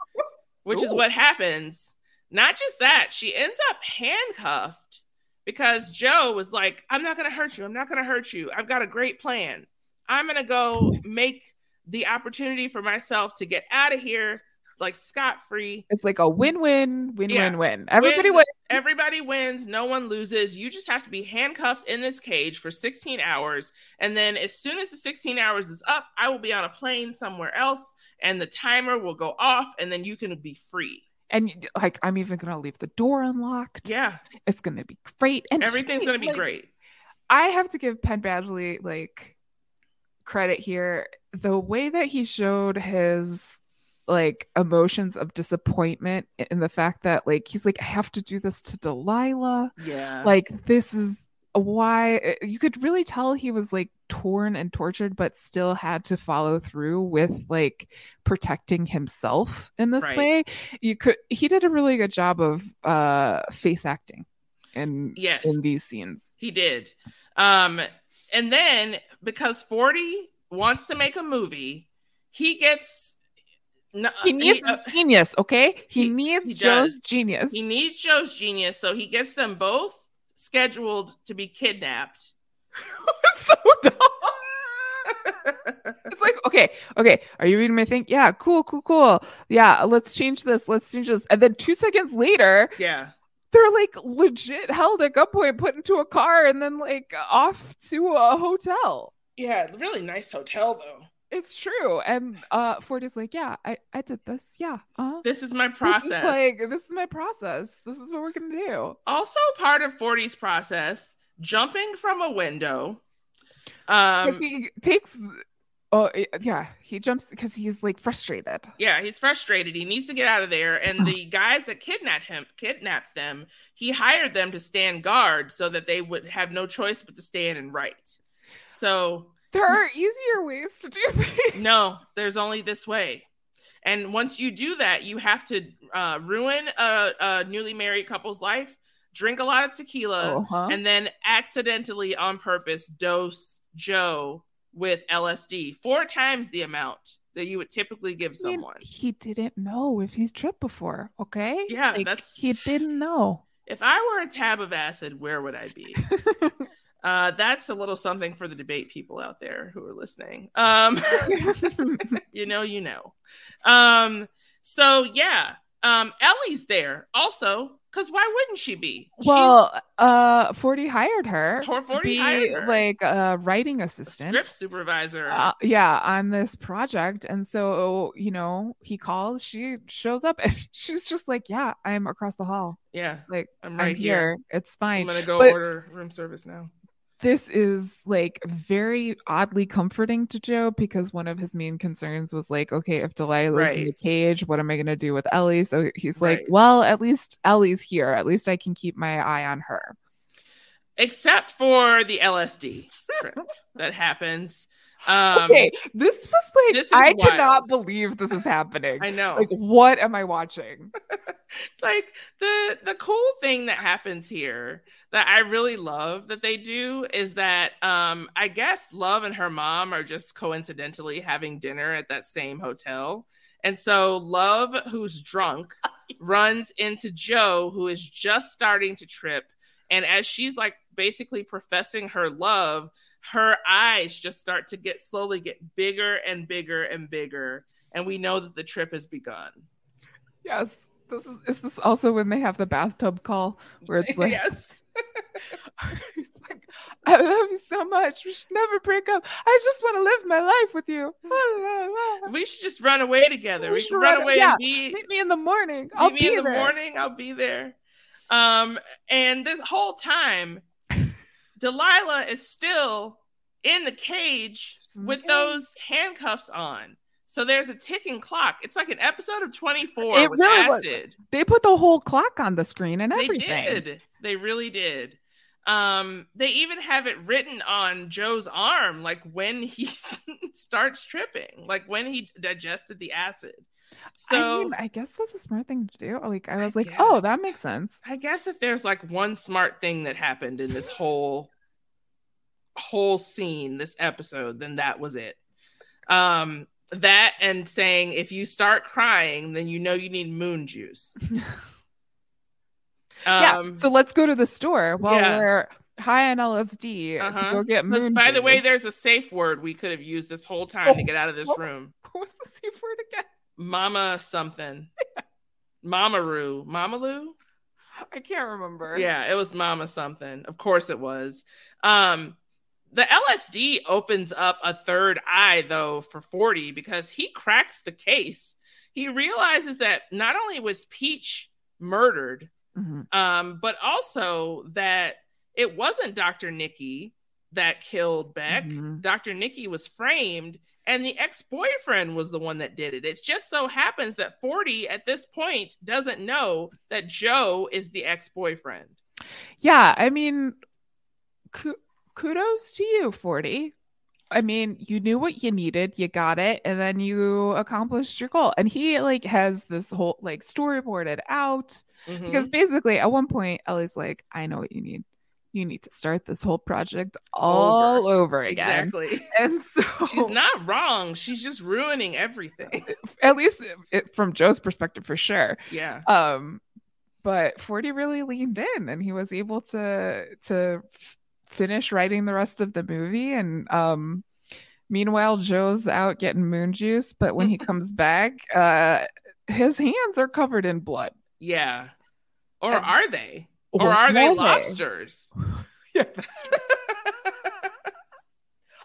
which is what happens. Not just that, she ends up handcuffed because Joe was like, I'm not gonna hurt you. I'm not gonna hurt you. I've got a great plan. I'm gonna go make the opportunity for myself to get out of here like scot free. It's like a win-win, Yeah. win-win-win. Everybody Win- wins. Everybody wins, no one loses. You just have to be handcuffed in this cage for 16 hours. And then, as soon as the 16 hours is up, I will be on a plane somewhere else and the timer will go off, and then you can be free. And like, I'm even gonna leave the door unlocked. Yeah, It's gonna be great. And everything's going to be like, great. I have to give Penn Badgley like credit here. The way that he showed his like emotions of disappointment in the fact that like he's like, I have to do this to Delilah. Yeah. Like this is why eh, you could really tell he was like torn and tortured, but still had to follow through with like protecting himself in this Right. way. You could he did a really good job of uh face acting in Yes. in these scenes. He did. Um, and then because 40 wants to make a movie, he gets. No, He needs he, uh, genius, okay? He, he- needs he Joe's genius. he needs Joe's genius, so he gets them both scheduled to be kidnapped. so dumb. it's like, okay, okay, are you reading my thing? Yeah, cool, cool, cool. Yeah, let's change this. Let's change this. And then two seconds later, Yeah. they're like legit held at gunpoint, put into a car, and then like off to a hotel. Yeah, really nice hotel though. It's true. And uh Ford is like, yeah, I, I did this. Yeah. Uh-huh. This is my This process. is like this is my process. This is what we're gonna do. also part of 40's process, jumping from a window. Um he takes oh yeah, he jumps because he's like frustrated. yeah, he's frustrated. He needs to get out of there. And the guys that kidnapped him, kidnapped them, he hired them to stand guard so that they would have no choice but to stand and write. So There are easier ways to do things. no, there's only this way. And once you do that, you have to uh, ruin a, a newly married couple's life, drink a lot of tequila, Uh-huh. and then accidentally on purpose dose Joe with LSD four times the amount that you would typically give I mean, someone. he didn't know if he's tripped before. Okay. Yeah, Like, that's- he didn't know. If I were a tab of acid, where would I be? uh, that's a little something for the debate people out there who are listening. Um, you know, you know. Um, so yeah, um, Ellie's there also because why wouldn't she be? She's well, uh, Forty hired her For- to 40 be hired her. like a writing a assistant. script supervisor. Uh, yeah, on this project, and so you know he calls, she shows up, and she's just like, "Yeah, I'm across the hall. yeah, Like I'm I'm, right here. here. It's fine. I'm gonna go But- order room service now. This is like very oddly comforting to Joe because one of his main concerns was like, okay, if Delilah's in the cage, what am I gonna do with Ellie? So he's like, Right. well, at least Ellie's here. At least I can keep my eye on her. Except for the LSD trip that happens. Um, okay, this was like this I wild. cannot believe this is happening. I know. Like, what am I watching? like the the cool thing that happens here that I really love that they do is that um I guess Love and her mom are just coincidentally having dinner at that same hotel. And so Love, who's drunk, runs into Joe, who is just starting to trip. And as she's like basically professing her love, her eyes just start to get slowly get bigger and bigger and bigger. And we know that the trip has begun. Yes. This is, is this also when they have the bathtub call where it's like, yes. it's like, I love you so much. We should never break up. I just want to live my life with you. We should just run away together. We We, should run run- away yeah. and be Meet me in the morning. meet I'll me be in the morning. I'll be there. Um, and this whole time, Delilah is still in the cage She's in the with cage. those handcuffs on. So there's a ticking clock. It's like an episode of 24 It with really was. acid. They put the whole clock on the screen and everything. They did. They really did. Um, they even have it written on Joe's arm, like when he starts tripping, like when he digested the acid. So I mean, I guess that's a smart thing to do. Like, I I was like, oh, that makes sense. I guess if there's like one smart thing that happened in this whole whole scene, this episode, then that was it. Um, that and saying if you start crying, then you know you need moon juice. yeah. Um, So let's go to the store while yeah. we're high on LSD to Uh-huh. go get moon. by the way, there's a safe word we could have used this whole time to Oh. get out of this Oh. room. what's the safe word again? Mama something. Mamaroo. Mamaloo? I can't remember. Yeah, it was Mama something. Of course it was. Um the LSD opens up a third eye though for 40 because he cracks the case. He realizes that not only was Peach murdered, Mhm. um, but also that it wasn't Dr. Nicky that killed Beck. Mhm. Dr. Nicky was framed, and the ex boyfriend was the one that did it. It just so happens that 40 at this point doesn't know that Joe is the ex boyfriend. Yeah. I mean, ku- kudos to you, 40. I mean, you knew what you needed, you got it, and then you accomplished your goal. And he like has this whole like storyboarded out Mm-hmm. because basically at one point Ellie's like, I know what you need. You need to start this whole project all over, again. exactly. And so She's not wrong. She's just ruining everything. at least it, from Joe's perspective for sure. Yeah. Um but 40 really leaned in and he was able to to finish writing the rest of the movie and um meanwhile Joe's out getting moon juice but when he comes back uh his hands are covered in blood. Yeah. Or And- are they? Or Or are they lobsters? Yeah.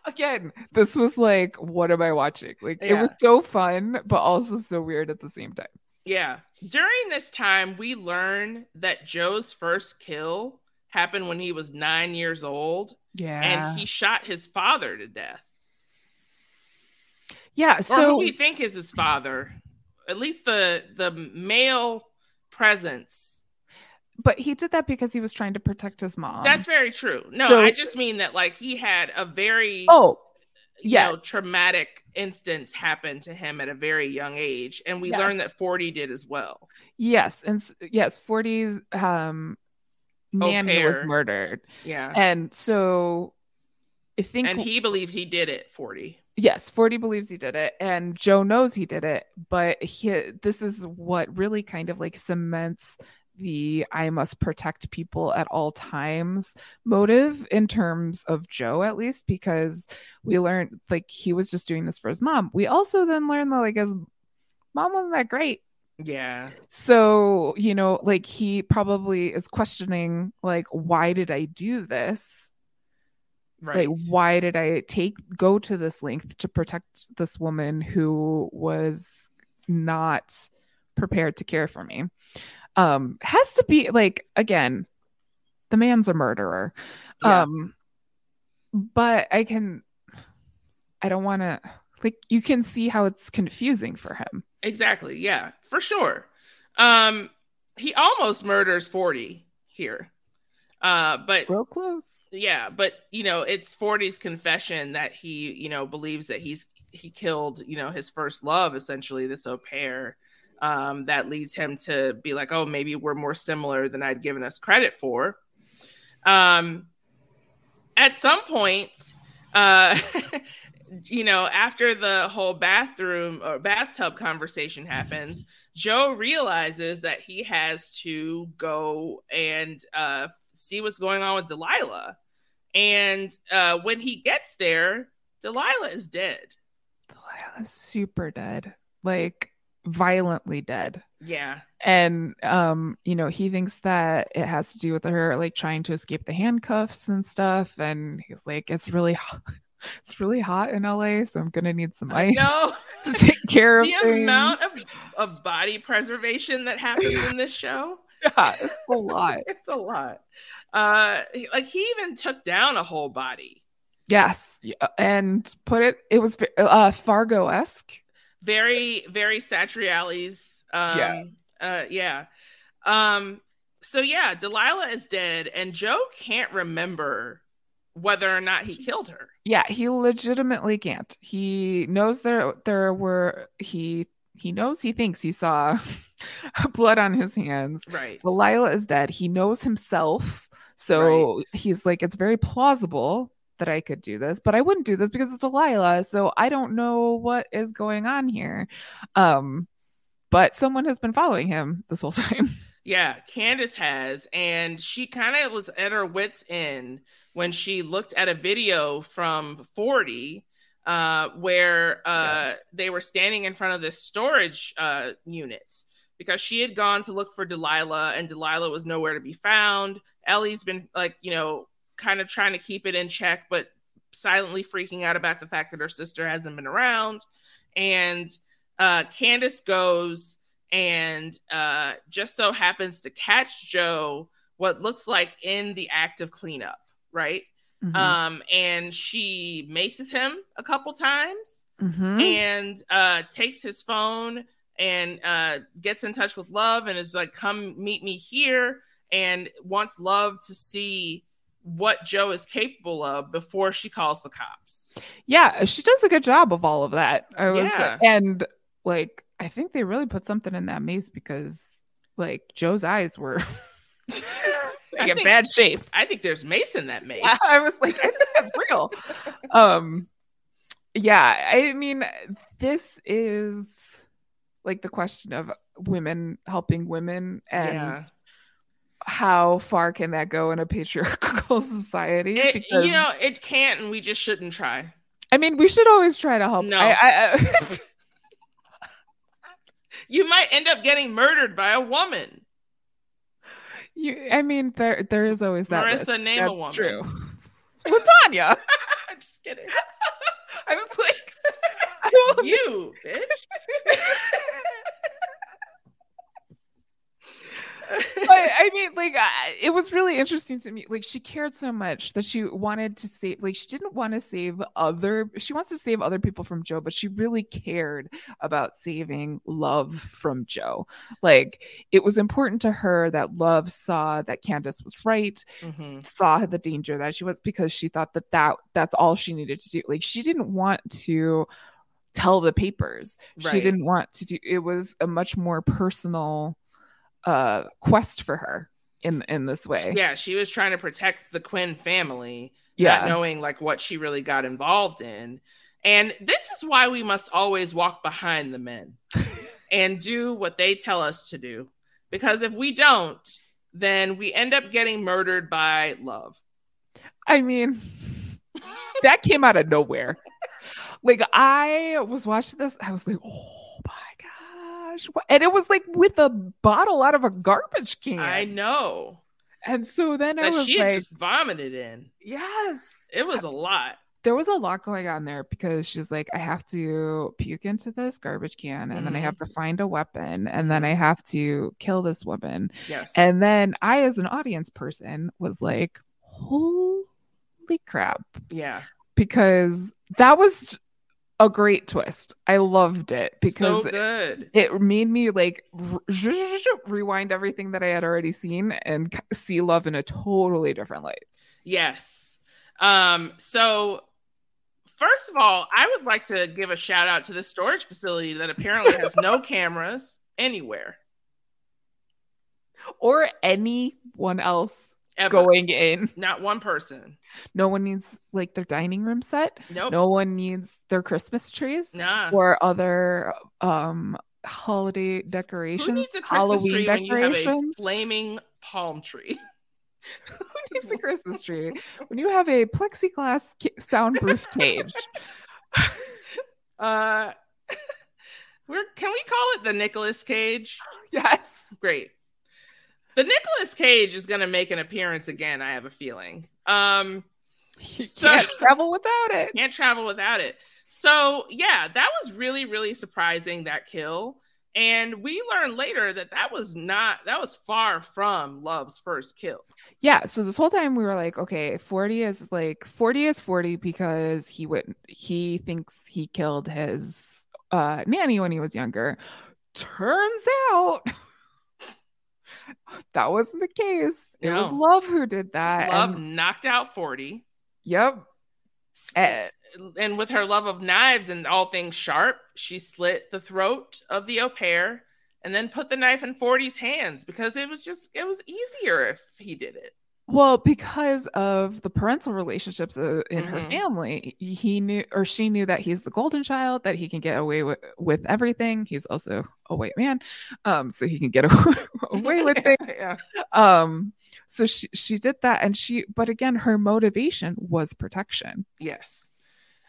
Again, this was like, what am I watching? Like, it was so fun, but also so weird at the same time. Yeah. During this time, we learn that Joe's first kill happened when he was nine years old Yeah. and he shot his father to death. yeah. Or So, who we think is his father. At least the the male presence. But he did that because he was trying to protect his mom. That's very true. No, so- I just mean that like he had a very oh, you yes. know, traumatic instance happen to him at a very young age. And we Yes. learned that 40 did as well. yes. And yes, 40's um, nanny was murdered. Yeah. And so I think, And he believes he did it, 40. yes, 40 believes he did it. And Joe knows he did it. But he, this is what really kind of like cements the I must protect people at all times motive in terms of Joe, at least, because we learned like he was just doing this for his mom. We also then learned that like his mom wasn't that great. Yeah. So, you know, like he probably is questioning, like, why did I do this? Right. Like, why did I take go to this length to protect this woman who was not prepared to care for me? Um, has to be like again, the man's a murderer. Yeah. Um, but I can, I don't want to like. You can see how it's confusing for him. exactly. Yeah, for sure. Um, he almost murders 40 here. Uh, but real close. Yeah, but you know, it's Forty's confession that he, you know, believes that he's he killed, you know, his first love, essentially this au pair. Um, that leads him to be like, oh, maybe we're more similar than I'd given us credit for. Um, at some point, uh, you know, after the whole bathroom or bathtub conversation happens, Joe realizes that he has to go and uh, see what's going on with Delilah. And uh, when he gets there, Delilah is dead. Delilah is super dead, like violently dead. Yeah. And um, you know, he thinks that it has to do with her like trying to escape the handcuffs and stuff. And he's like, it's really hot. It's really hot in LA, so I'm gonna need some ice to take care of the things. amount of, of body preservation that happens in this show. Yeah, it's a lot. it's a lot. Uh, like he even took down a whole body. Yes, and put it. It was uh, Fargo esque. Very, very Satriale's. Um, yeah. Uh, yeah. Um. So yeah, Delilah is dead, and Joe can't remember whether or not he killed her. Yeah, he legitimately can't. He knows there there were he he knows he thinks he saw blood on his hands. Right. Delilah is dead. He knows himself. So right. he's like, it's very plausible that I could do this, but I wouldn't do this because it's Delilah. So I don't know what is going on here. Um, but someone has been following him this whole time. Yeah, Candace has, and she kind of was at her wits' end when she looked at a video from 40 uh, where uh, yeah. they were standing in front of this storage uh, unit because she had gone to look for Delilah and Delilah was nowhere to be found. Ellie's been like, you know, kind of trying to keep it in check, but silently freaking out about the fact that her sister hasn't been around. And uh, Candace goes and uh, just so happens to catch Joe, what looks like in the act of cleanup, right? Mm-hmm. Um, and she maces him a couple times mm-hmm. and uh, takes his phone and uh, gets in touch with Love and is like, come meet me here and wants Love to see what Joe is capable of before she calls the cops. Yeah, she does a good job of all of that. I was yeah. and like I think they really put something in that maze because like Joe's eyes were like in bad shape. I think there's mace in that mace. I was like, I think that's real. um, yeah, I mean, this is like the question of women helping women and yeah. How far can that go in a patriarchal society? It, because, you know, it can't, and we just shouldn't try. I mean, we should always try to help. No. I, I, I you might end up getting murdered by a woman. You, I mean, there there is always that. Marissa, list. name That's a woman. True. LaTonya. I'm just kidding. I was like, you bitch. But I mean, like, it was really interesting to me. Like, she cared so much that she wanted to save, like, she didn't want to save other, she wants to save other people from Joe, but she really cared about saving love from Joe. Like, it was important to her that love saw that Candace was right, mm-hmm. saw the danger that she was, because she thought that, that that's all she needed to do. Like, she didn't want to tell the papers. Right. She didn't want to do, it was a much more personal uh quest for her in in this way. Yeah, she was trying to protect the Quinn family, yeah. not knowing like what she really got involved in. And this is why we must always walk behind the men and do what they tell us to do. Because if we don't, then we end up getting murdered by love. I mean, that came out of nowhere. like I was watching this, I was like, oh gosh. And it was like with a bottle out of a garbage can. I know. And so then I was she like, just vomited in. Yes. It was a lot. There was a lot going on there because she's like, I have to puke into this garbage can and mm-hmm. then I have mm-hmm. to find a weapon and then I have to kill this woman. Yes. And then I, as an audience person, was like, holy crap. Yeah. Because that was a great twist. I loved it because so good. it made me like rewind everything that I had already seen and see love in a totally different light. Yes. Um, so first of all, I would like to give a shout out to the storage facility that apparently has no cameras anywhere. Or anyone else Ever. going in. Not one person. No one needs like their dining room set. Nope. No one needs their Christmas trees Nah. or other um holiday decorations. Who needs a Christmas Halloween tree when you have a decorations. flaming palm tree? Who needs a Christmas tree when you have a plexiglass soundproof cage? Uh, we're can we call it the Nicolas Cage? yes. Great. The Nicolas Cage is going to make an appearance again. I have a feeling. Um, You So- can't travel without it. can't travel without it. So yeah, that was really really surprising that kill. And we learned later that that was not that was far from Love's first kill. Yeah. So this whole time we were like, okay, 40 is like 40 is 40 because he would he thinks he killed his uh nanny when he was younger. Turns out that wasn't the case. It was love who did that. Love and- knocked out 40. yep. Eh, and with her love of knives and all things sharp, she slit the throat of the au pair and then put the knife in 40's hands because it was just it was easier if he did it. Well, because of the parental relationships uh, in her Mhm. family, he knew or she knew that he's the golden child, that he can get away with, with everything. He's also a white man, um, so he can get away with things. yeah. Um, so she she did that, and she, but again, her motivation was protection. Yes.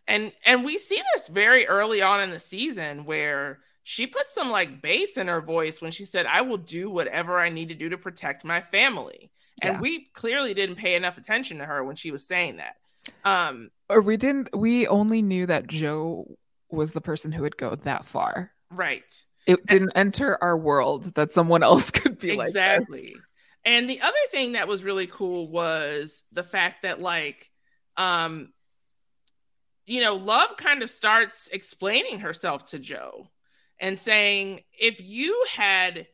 And and we see this very early on in the season where she put some like bass in her voice when she said, I will do whatever I need to do to protect my family. And Yeah. we clearly didn't pay enough attention to her when she was saying that. Um, Or we didn't. We only knew that Joe was the person who would go that far. right. It didn't enter our world that someone else could be like exactly and the other thing that was really cool was the fact that like um you know love kind of starts explaining herself to joe and saying if you had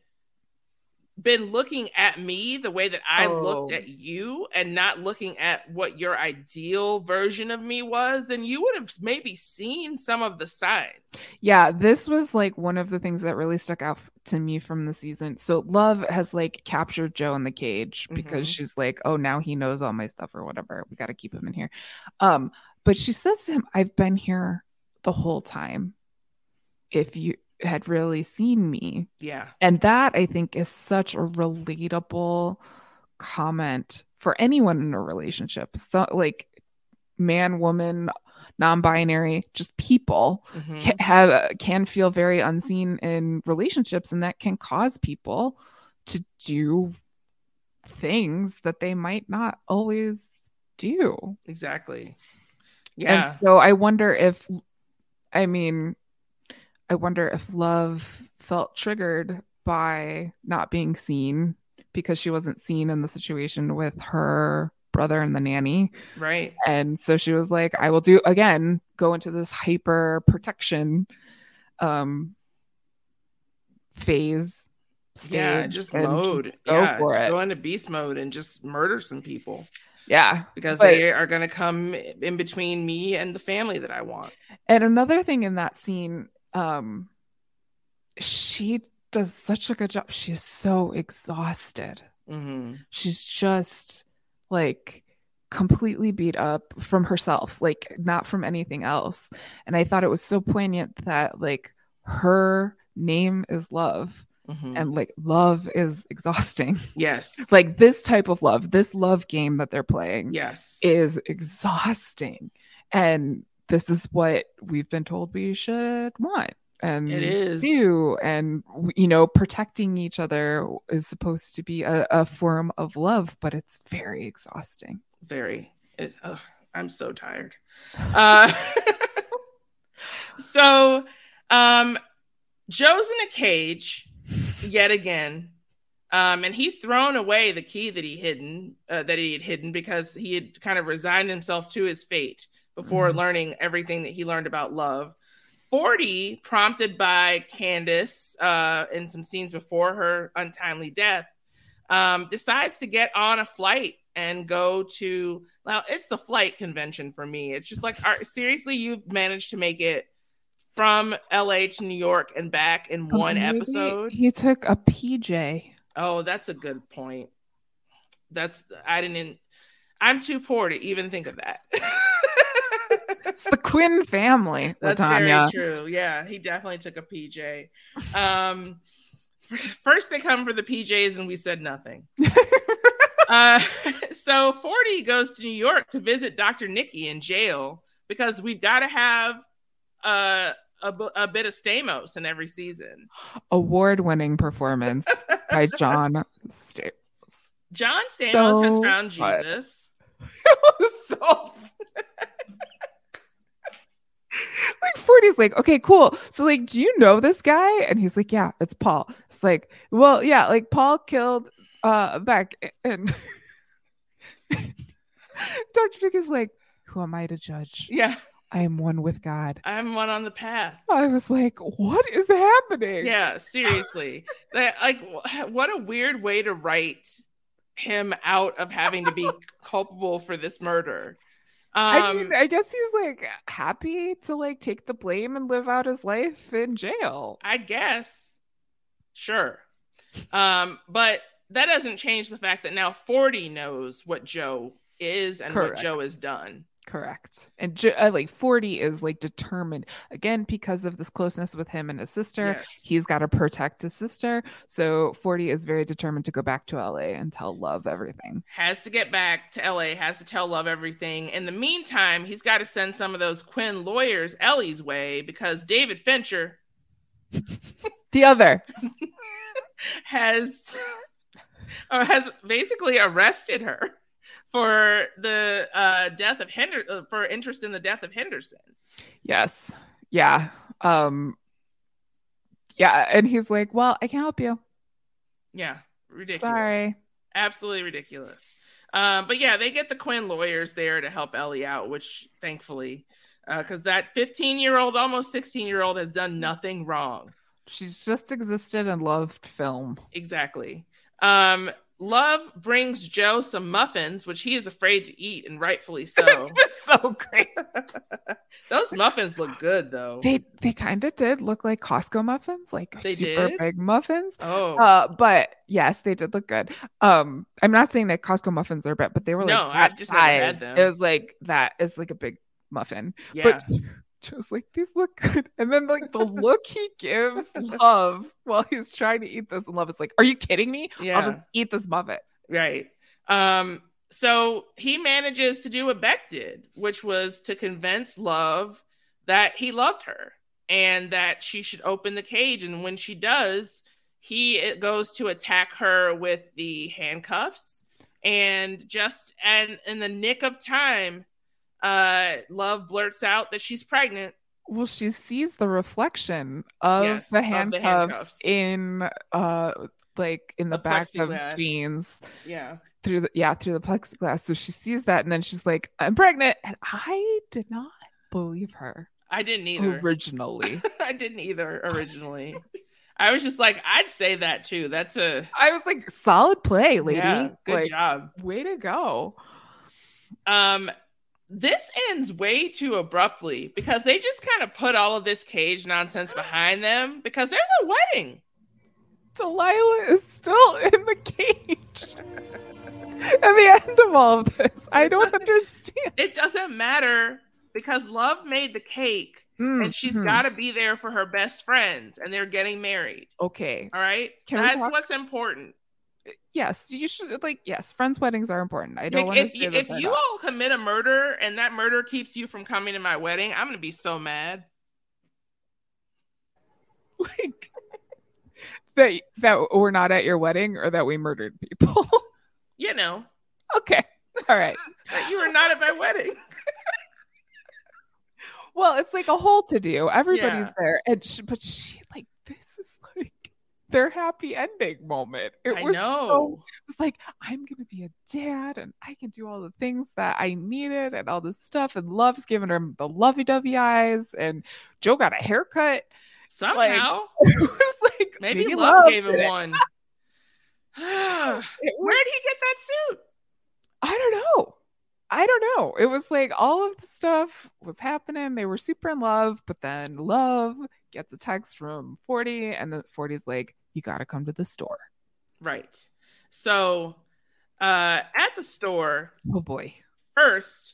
been looking at me the way that I looked Oh. at you and not looking at what your ideal version of me was, then you would have maybe seen some of the signs. Yeah, this was like one of the things that really stuck out to me from the season. So Love has like captured Joe in the cage because Mhm. she's like, "Oh, now he knows all my stuff or whatever. We got to keep him in here." Um, but she says to him, "I've been here the whole time. If you had really seen me." Yeah. And that I think is such a relatable comment for anyone in a relationship. So like man, woman, non-binary, just people Mhm. can have can feel very unseen in relationships and that can cause people to do things that they might not always do. Exactly. Yeah. And so I wonder if I mean I wonder if love felt triggered by not being seen because she wasn't seen in the situation with her brother and the nanny. right. And so she was like, I will do again, go into this hyper protection um phase stage. yeah. Just mode. just go yeah. for it. Go into beast mode and just murder some people Yeah. because But- they are going to come in between me and the family that I want. And another thing in that scene, um, she does such a good job. She's so exhausted. hmm She's just like completely beat up from herself, like not from anything else. And I thought it was so poignant that like her name is love hmm and like love is exhausting. yes. like this type of love, this love game that they're playing Yes. is exhausting. And this is what we've been told we should want. And It is. do. And, you know, protecting each other is supposed to be a, a form of love, but it's very exhausting. very it's, ugh, i'm so tired uh so um joe's in a cage yet again um and he's thrown away the key that he hidden uh, that he had hidden because he had kind of resigned himself to his fate before Mhm. learning everything that he learned about love. 40, prompted by Candace uh, in some scenes before her untimely death, um, decides to get on a flight and go to well it's the flight convention for me. It's just like are, seriously you've managed to make it from la to new york and back in Oh, one episode? He took a PJ. oh that's a good point. That's i didn't i'm too poor to even think of that It's the Quinn family, That's LaTonya. very true. Yeah, he definitely took a PJ. Um, first they come for the PJs, and we said nothing. uh, so Forty goes to New York to visit Dr. Nicky in jail because we've got to have uh, a bit of Stamos in every season. Award-winning performance by John Stamos. John Stamos has So Jesus. It was so like 40's like okay cool. So like do you know this guy? And he's like yeah it's paul. It's like well yeah like paul killed uh beck and dr dick is like who am i to judge? Yeah, i am one with god. I'm one on the path. i was like what is happening? Yeah, seriously. that like what a weird way to write him out of having to be culpable for this murder. Um I mean, I guess he's like happy to like take the blame and live out his life in jail. I guess. Sure. Um, but that doesn't change the fact that now 40 knows what Joe is and Correct. what Joe has done. Correct. And Jo- uh, like 40 is like determined again because of this closeness with him and his sister. Yes. He's got to protect his sister. So 40 is very determined to go back to LA and tell Love everything. has to get back to LA, has to tell Love everything. In the meantime, he's got to send some of those Quinn lawyers Ellie's way because David Fincher The other. has or has basically arrested her for the uh, death of Hender uh, for interest in the death of Henderson. Yes. Yeah. Um yeah, and he's like, "Well, I can't help you. Yeah, ridiculous. Sorry." absolutely ridiculous. Um, but yeah, they get the Quinn lawyers there to help Ellie out, which thankfully, because that 15 year old, almost 16 year old, has done nothing wrong. She's just existed and loved film. Exactly. Um, Love brings Joe some muffins, which he is afraid to eat, and rightfully so. it's just so great. Those muffins look good, though. They they kind of did look like Costco muffins, like They super did? big muffins. oh, Uh, but yes, they did look good. Um, I'm not saying that Costco muffins are bad, but they were like No, that I've just never had size. them. It was like that. It's like a big muffin. yeah. But Joe's like, these look good. And then like the look he gives love while he's trying to eat this, and love is like, Are you kidding me? yeah. I'll just eat this muffin. Right. Um, so he manages to do what Beck did, which was to convince Love that he loved her and that she should open the cage. And when she does, he it goes to attack her with the handcuffs. And just and in the nick of time, uh, Love blurts out that she's pregnant. Well, she sees the reflection of Yes, the of the handcuffs handcuffs. in uh like in the, The back plexiglass. of jeans. Yeah. through the yeah through the plexiglass so she sees that and then she's like i'm pregnant and i did not believe her I didn't either. originally I didn't either originally. I was just like, I'd say that too. That's a i was like solid play lady yeah, good like job. way to go Um, this ends way too abruptly because they just kind of put all of this cage nonsense behind them because there's a wedding. delilah is still in the cage at the end of all of this i don't understand It doesn't matter because Love made the cake and she's Mhm. got to be there for her best friends and they're getting married. okay All right. Can That's what's important. Yes you should like yes friends weddings are important i don't Like, want if you, if you all commit a murder and that murder keeps you from coming to my wedding, I'm going to be so mad. like that that we're not at your wedding or that we murdered people You know, okay all right that you were not at my wedding. Well, it's like a whole to do. Everybody's Yeah. there, and she, but she like this is like their happy ending moment. It I was know. so it was like I'm gonna be a dad and I can do all the things that I needed and all this stuff. And Love's giving her the lovey dovey eyes, and Joe got a haircut. Somehow, it was like maybe, Love, gave him it. one. Where did he get that suit? I don't know. I don't know. It was like all of the stuff was happening. They were super in love, but then Love gets a text from 40, and then 40's like, You got to come to the store. Right. So, uh, at the store, Oh boy. first,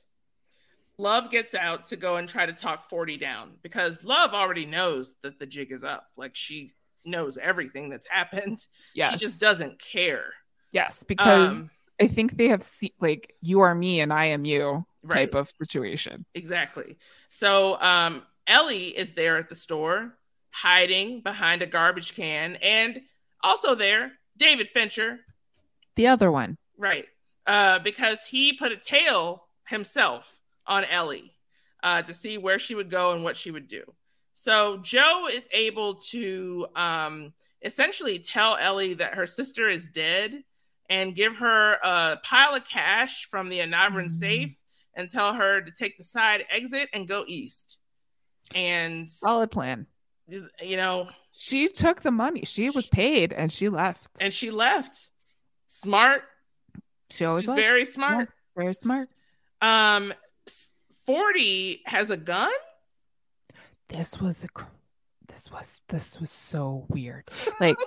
Love gets out to go and try to talk 40 down because Love already knows that the jig is up. Like she knows everything that's happened. Yes. She just doesn't care. yes. Because Um, I think they have seen, like, you are me and I am you type of situation. exactly. So, um, Ellie is there at the store, hiding behind a garbage can, and also there, David Fincher, The other one. Right. Uh, because he put a tail himself on Ellie uh, to see where she would go and what she would do. So Joe is able to um, essentially tell Ellie that her sister is dead and give her a pile of cash from the Anavrin Mhm. safe and tell her to take the side exit and go east. And, Solid plan. You know, She took the money. She was paid and she left. and she left. Smart. She always She's very smart. Yeah, very smart. Um, 40 has a gun. this was a this was this was so weird like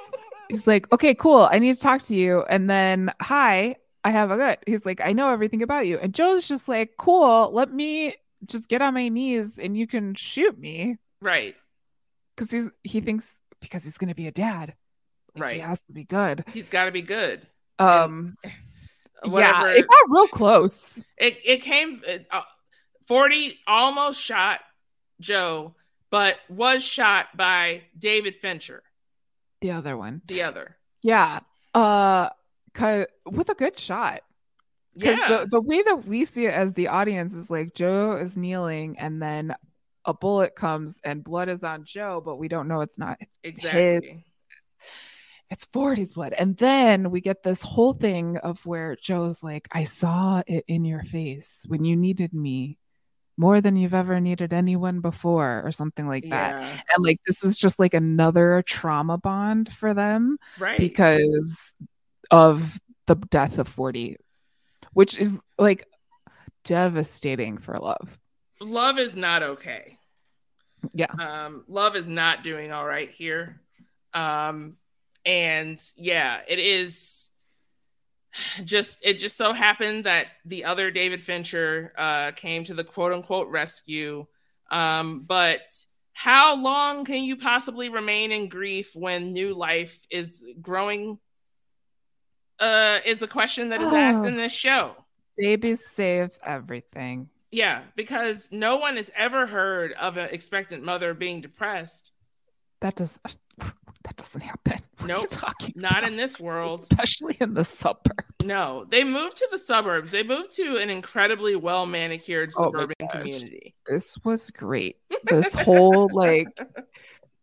he's like okay cool i need to talk to you and then hi i have a gut he's like i know everything about you and joe's just like cool let me just get on my knees and you can shoot me Right, because he's he thinks because he's gonna be a dad like, he has to be good He's got to be good. um Whatever. yeah it got real close it, it came. Uh, 40 almost shot Joe, but was shot by David Fincher, the other one the other. yeah uh with a good shot Because Yeah, the, the way that we see it as the audience is like Joe is kneeling and then a bullet comes and blood is on Joe, but we don't know it's not. exactly. It's 40's blood. And then we get this whole thing of where Joe's like, I saw it in your face when you needed me more than you've ever needed anyone before, or something like that. Yeah, And like this was just like another trauma bond for them right. because of the death of 40 which is like devastating for love love is not okay. yeah Um, love is not doing all right here. Um, and yeah, it is just it just so happened that the other David Fincher uh came to the quote unquote rescue. Um, but how long can you possibly remain in grief when new life is growing? Uh, is the question that is asked Oh. in this show. babies save everything Yeah, because no one has ever heard of an expectant mother being depressed. that does that doesn't happen No, Nope, talking Not about? in this world. especially in the suburbs No, they moved to the suburbs. They moved to an incredibly well manicured Oh suburban gosh. community. this was great this whole like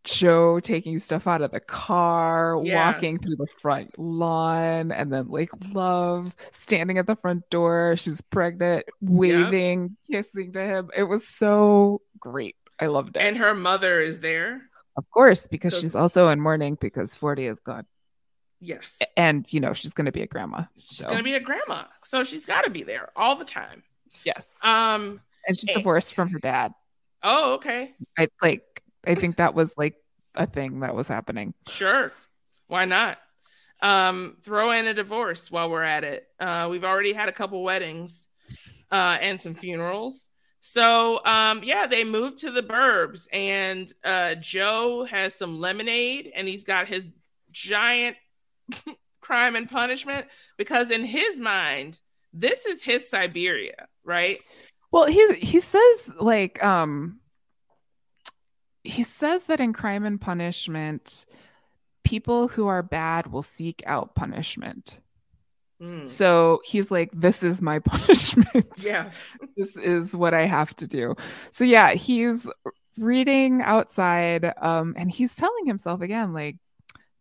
Joe taking stuff out of the car, Yeah. walking through the front lawn, and then like love standing at the front door. She's pregnant, waving, kissing to him. It was so great. I loved it. And her mother is there. of course, because So- she's also in mourning because 40 is gone. Yes. And you know, she's gonna be a grandma. She's So gonna be a grandma. So she's gotta be there all the time. yes. Um And she's Eh. divorced from her dad. oh okay. I like I think that was like a thing that was happening. Sure. Why not? Um, throw in a divorce while we're at it. Uh, we've already had a couple weddings uh, and some funerals. So, um, yeah, they moved to the burbs, and uh, Joe has some lemonade, and he's got his giant crime and punishment because, in his mind, this is his Siberia, right? Well, he's he says like um he says that in crime and punishment people who are bad will seek out punishment. Mm. So he's like this is my punishment. Yeah. This is what I have to do. So yeah, he's reading outside um and he's telling himself again like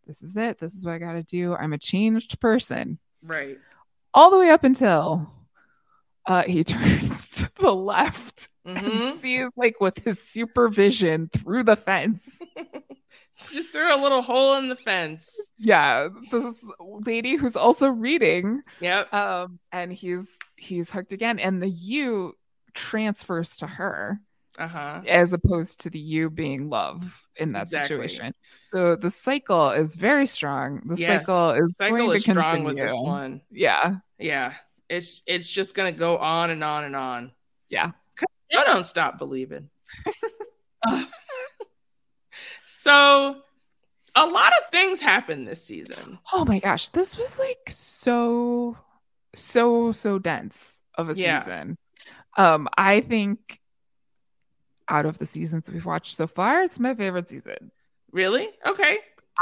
this is it. This is what I got to do. I'm a changed person. Right. All the way up until uh, he turns to the left Mhm. and sees like with his supervision through the fence. Just threw a little hole in the fence. Yeah, this lady who's also reading. Yep. Um, and he's he's hooked again, and the you transfers to her Uh huh. as opposed to the you being love in that Exactly. situation. So the cycle is very strong. The Yes, cycle is Cycle going is strong with this one. Yeah, Yeah. It's it's just gonna go on and on and on. yeah. You don't stop believing. Uh, so a lot of things happened this season. Oh my gosh, this was like so, so, so dense of a Yeah. season. Um, I think out of the seasons we've watched so far, it's my favorite season. Really? Okay.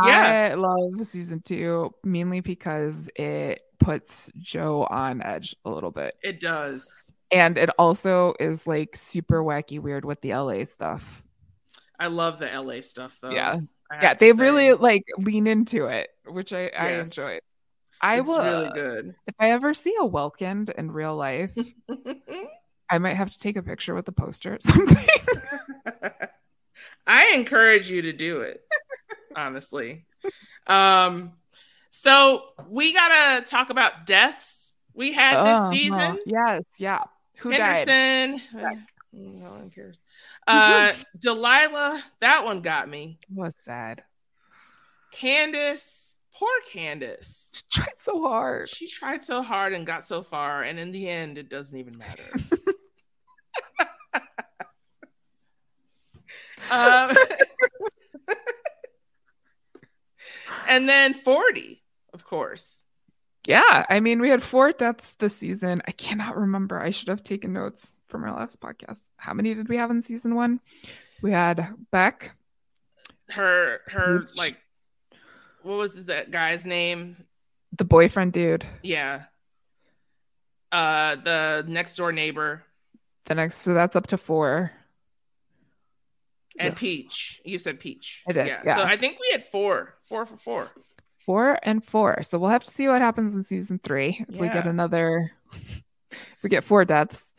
Yeah. I love season two mainly because it puts Joe on edge a little bit. It does. And it also is like super wacky weird with the LA stuff. I love the LA stuff though. yeah. Yeah. They say. really like lean into it, which I, I Yes. enjoy. I it's will really good. if I ever see a Welkind in real life, I might have to take a picture with the poster or something. I encourage you to do it, honestly. Um, so we gotta talk about deaths we had this Uh-huh. season. Yes, yeah. Who died? Henderson. uh, No one cares. Uh, Delilah, that one got me. was sad. Candace, poor Candace. She tried so hard. She tried so hard and got so far, and in the end, it doesn't even matter. um, and then 40, of course. Yeah, I mean, we had four deaths this season. I cannot remember. I should have taken notes from our last podcast. How many did we have in season one? We had Beck. Her, her, like, what was that guy's name? the boyfriend dude. Yeah. Uh, the next door neighbor The next, so that's up to four. and So Peach. You said Peach. I did, Yeah. yeah. So I think we had four, four for four. Four and four. So we'll have to see what happens in season three if we get another. if we get four deaths.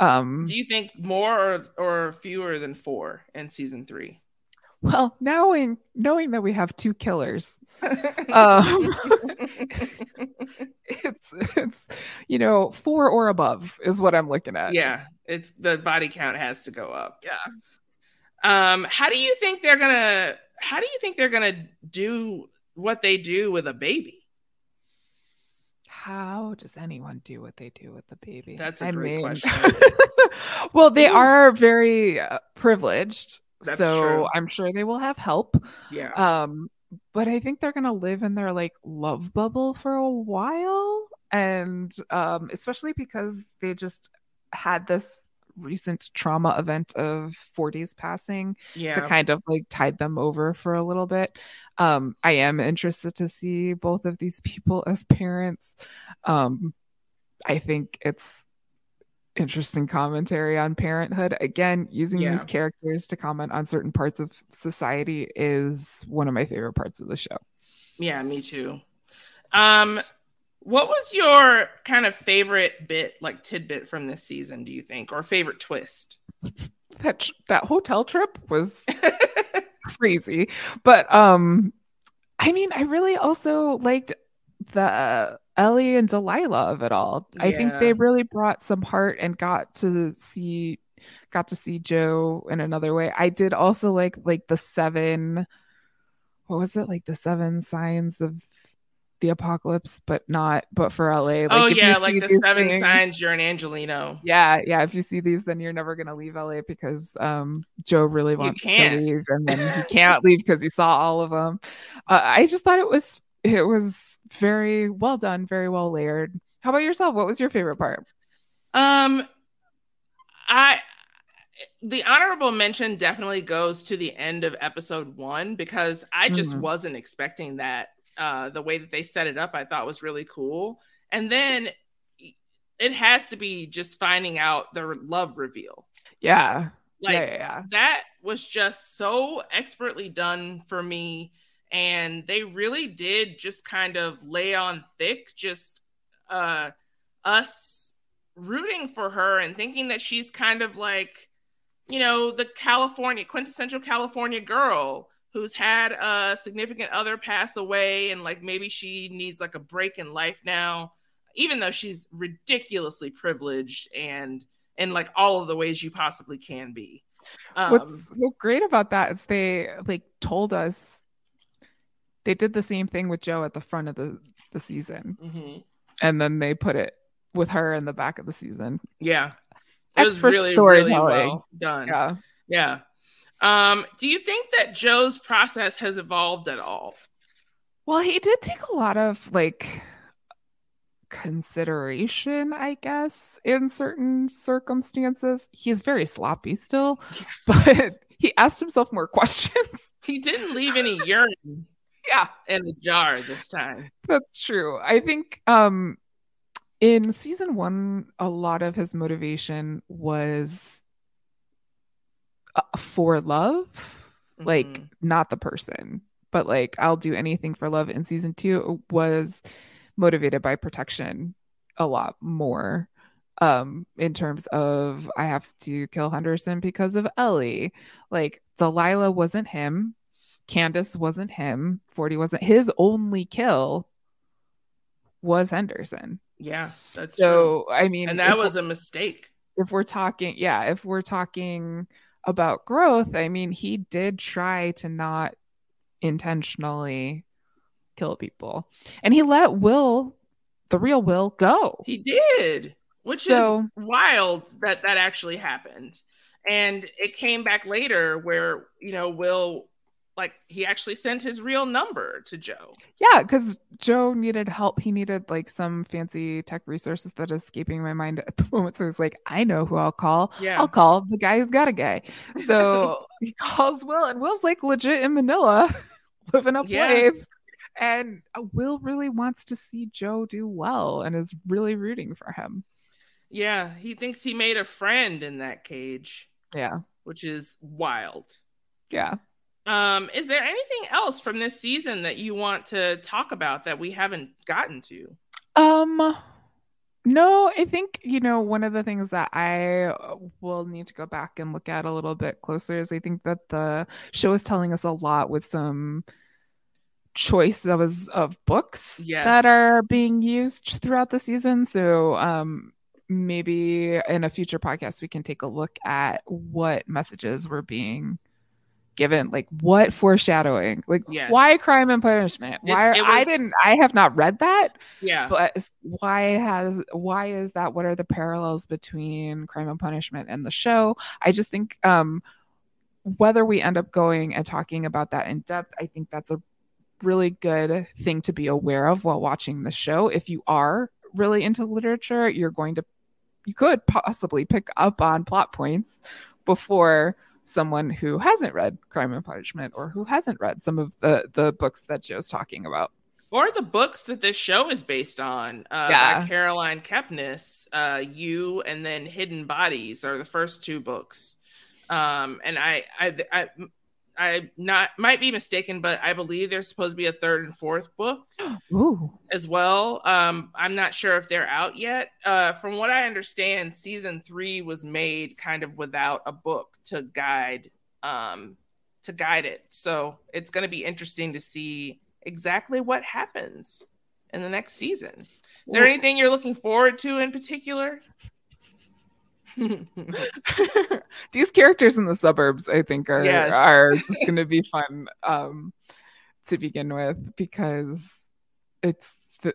Um. Do you think more or, or fewer than four in season three? Well, knowing knowing that we have two killers, um, it's it's you know four or above is what I'm looking at. yeah, it's the body count has to go up. Yeah. Um, how do you think they're gonna? How do you think they're gonna do what they do with a baby? How does anyone do what they do with the baby? That's a great question. well, they are very uh, privileged, That's so true. I'm sure they will have help. Yeah. Um, but I think they're gonna live in their like love bubble for a while, and um, especially because they just had this recent trauma event of 40s passing yeah. to kind of like tide them over for a little bit. Um, I am interested to see both of these people as parents. Um, I think it's interesting commentary on parenthood. Again, using Yeah. these characters to comment on certain parts of society is one of my favorite parts of the show. Yeah, me too. Um, what was your kind of favorite bit, like tidbit from this season? Do you think, or favorite twist? That that hotel trip was crazy, but um, I mean, I really also liked the Ellie and Delilah of it all. I think they really brought some heart and got to see got to see Joe in another way. I did also like like the seven what was it like the seven signs of the apocalypse, but not but for LA. Like oh yeah, like the seven things- signs you're an Angelino. Yeah, yeah. If you see these, then you're never gonna leave LA because um Joe really wants to leave, and then he can't leave because he saw all of them. Uh, I just thought it was it was very well done, very well layered. How about yourself? What was your favorite part? Um, I the honorable mention definitely goes to the end of episode one because I just Mhm. wasn't expecting that. Uh, the way that they set it up, I thought was really cool. And then it has to be just finding out the love reveal. Yeah, Like yeah, yeah, yeah. that was just so expertly done for me and they really did just kind of lay on thick, just uh, us rooting for her and thinking that she's kind of like, you know, the California quintessential California girl who's had a significant other pass away and like maybe she needs like a break in life now even though she's ridiculously privileged and in like all of the ways you possibly can be. Um, what's so great about that is they like told us they did the same thing with joe at the front of the the season. Mm-hmm. and then they put it with her in the back of the season. Yeah. It Expert was really really well done. Yeah. Yeah um, do you think that Joe's process has evolved at all? Well, he did take a lot of like consideration, I guess, in certain circumstances. He's very sloppy still, but he asked himself more questions. He didn't leave any urine yeah in the jar this time. That's true. I think um in season 1 a lot of his motivation was for love, mm-hmm. like not the person, but like I'll do anything for love. In season two, was motivated by protection a lot more um in terms of I have to kill Henderson because of Ellie. Like Delilah wasn't him. Candace wasn't him. 40 wasn't his only kill was Henderson. Yeah, that's so true. I mean and that was a mistake. If we're talking yeah, if we're talking about growth, I mean, he did try to not intentionally kill people. And he let Will, the real Will, go. He did, which so, is wild that that actually happened. And it came back later where, you know, Will like he actually sent his real number to Joe. Yeah, because Joe needed help. He needed like some fancy tech resources that is escaping my mind at the moment. So he's like, I know who I'll call. Yeah. I'll call the guy who's got a guy. So he calls Will, and Will's like legit in Manila, living up yeah. life. And uh, Will really wants to see Joe do well and is really rooting for him. Yeah, he thinks he made a friend in that cage. Yeah. Which is wild. Yeah. Um, is there anything else from this season that you want to talk about that we haven't gotten to? Um, no, I think, you know, one of the things that I will need to go back and look at a little bit closer is I think that the show is telling us a lot with some choice that was of books yes. that are being used throughout the season. So, um, maybe in a future podcast, we can take a look at what messages were being given like what foreshadowing? Like yes. why crime and punishment? Why it, it was, i didn't i have not read that yeah. but why has why is that? What are the parallels between crime and punishment and the show? I just think um whether we end up going and talking about that in depth i think that's a really good thing to be aware of while watching the show. If you are really into literature you're going to you could possibly pick up on plot points before someone who hasn't read Crime and Punishment or who hasn't read some of the the books that Joe's talking about. Or the books that this show is based on. Uh, yeah. by Caroline Kepnes, uh, You and then Hidden Bodies are the first two books. Um, and I, I, I, I not might be mistaken, but I believe there's supposed to be a third and fourth book Ooh. as well. Um, I'm not sure if they're out yet. Uh, from what I understand, season three was made kind of without a book to guide um, to guide it. So it's going to be interesting to see exactly what happens in the next season. Is there anything you're looking forward to in particular? These characters in the suburbs, I think, are yes. are just going to be fun um, to begin with because it's the,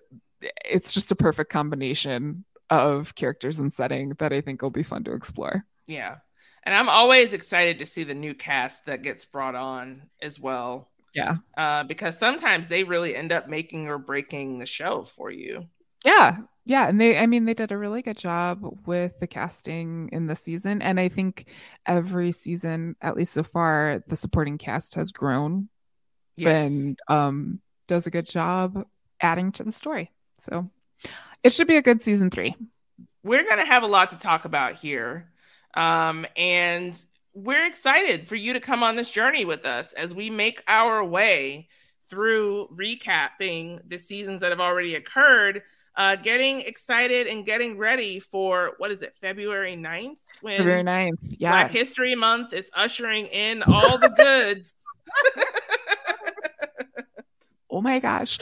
it's just a perfect combination of characters and setting that I think will be fun to explore. Yeah, and I'm always excited to see the new cast that gets brought on as well. Yeah, uh, because sometimes they really end up making or breaking the show for you. Yeah, yeah and they i mean they did a really good job with the casting in the season and i think every season at least so far the supporting cast has grown yes. and um does a good job adding to the story so it should be a good season three we're gonna have a lot to talk about here um and we're excited for you to come on this journey with us as we make our way through recapping the seasons that have already occurred, uh, getting excited and getting ready for what is it, February 9th? When February 9th. Yeah. Black History Month is ushering in all the goods. oh my gosh.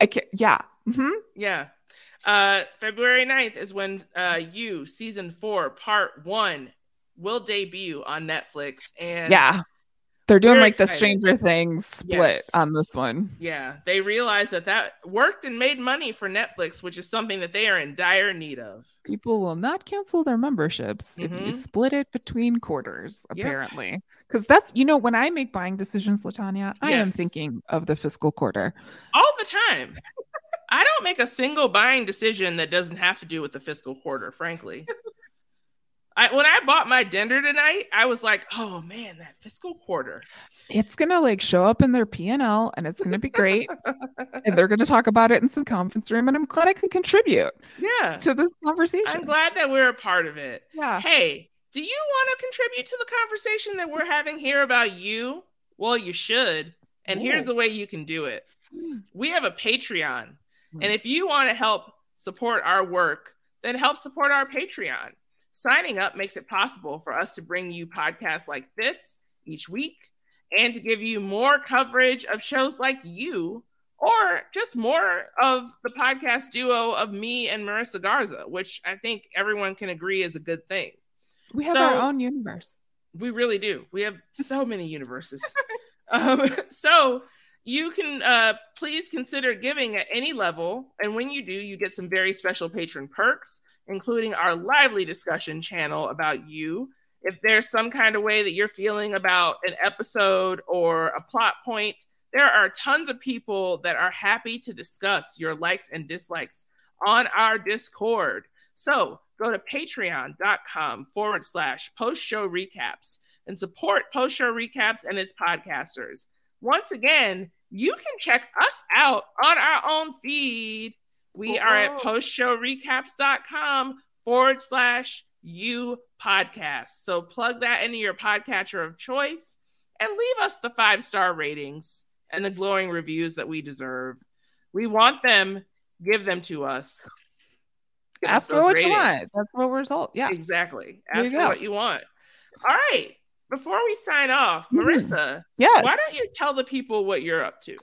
I can't, yeah. Mm-hmm. Yeah. Uh, February 9th is when uh, you, season four, part one, will debut on Netflix. And yeah, they're doing like excited. the Stranger Things split yes. on this one. Yeah, they realized that that worked and made money for Netflix, which is something that they are in dire need of. People will not cancel their memberships mm-hmm. if you mm-hmm. split it between quarters, apparently. Because yep. that's, you know, when I make buying decisions, LaTonya, I yes. am thinking of the fiscal quarter all the time. I don't make a single buying decision that doesn't have to do with the fiscal quarter, frankly. I, when I bought my dinner tonight, I was like, "Oh man, that fiscal quarter." It's gonna like show up in their P and it's gonna be great. and they're gonna talk about it in some conference room, and I'm glad I could contribute. Yeah, to this conversation. I'm glad that we're a part of it. Yeah. Hey, do you want to contribute to the conversation that we're having here about you? Well, you should. And here's the way you can do it. Hmm. We have a Patreon Hmm. And if you want to help support our work, then help support our Patreon. Signing up makes it possible for us to bring you podcasts like this each week and to give you more coverage of shows like you or just more of the podcast duo of me and Marissa Garza, which I think everyone can agree is a good thing. We have so, our own universe. We really do. We have so many universes. um, so you can uh, please consider giving at any level. And when you do, you get some very special patron perks, including our lively discussion channel about you. If there's some kind of way that you're feeling about an episode or a plot point, there are tons of people that are happy to discuss your likes and dislikes on our Discord. So go to patreon.com forward slash post show recaps and support post show recaps and its podcasters once again, you can check us out on our own feed. We are at postshowrecaps.com forward slash you podcast. So plug that into your podcatcher of choice and leave us the five star ratings and the glowing reviews that we deserve. We want them, give them to us. Give Ask us for what ratings. you want. That's what we're told. Yeah. Exactly. Ask for go. what you want. All right before we sign off, hmm. Marissa, yeah, why don't you tell the people what you're up to?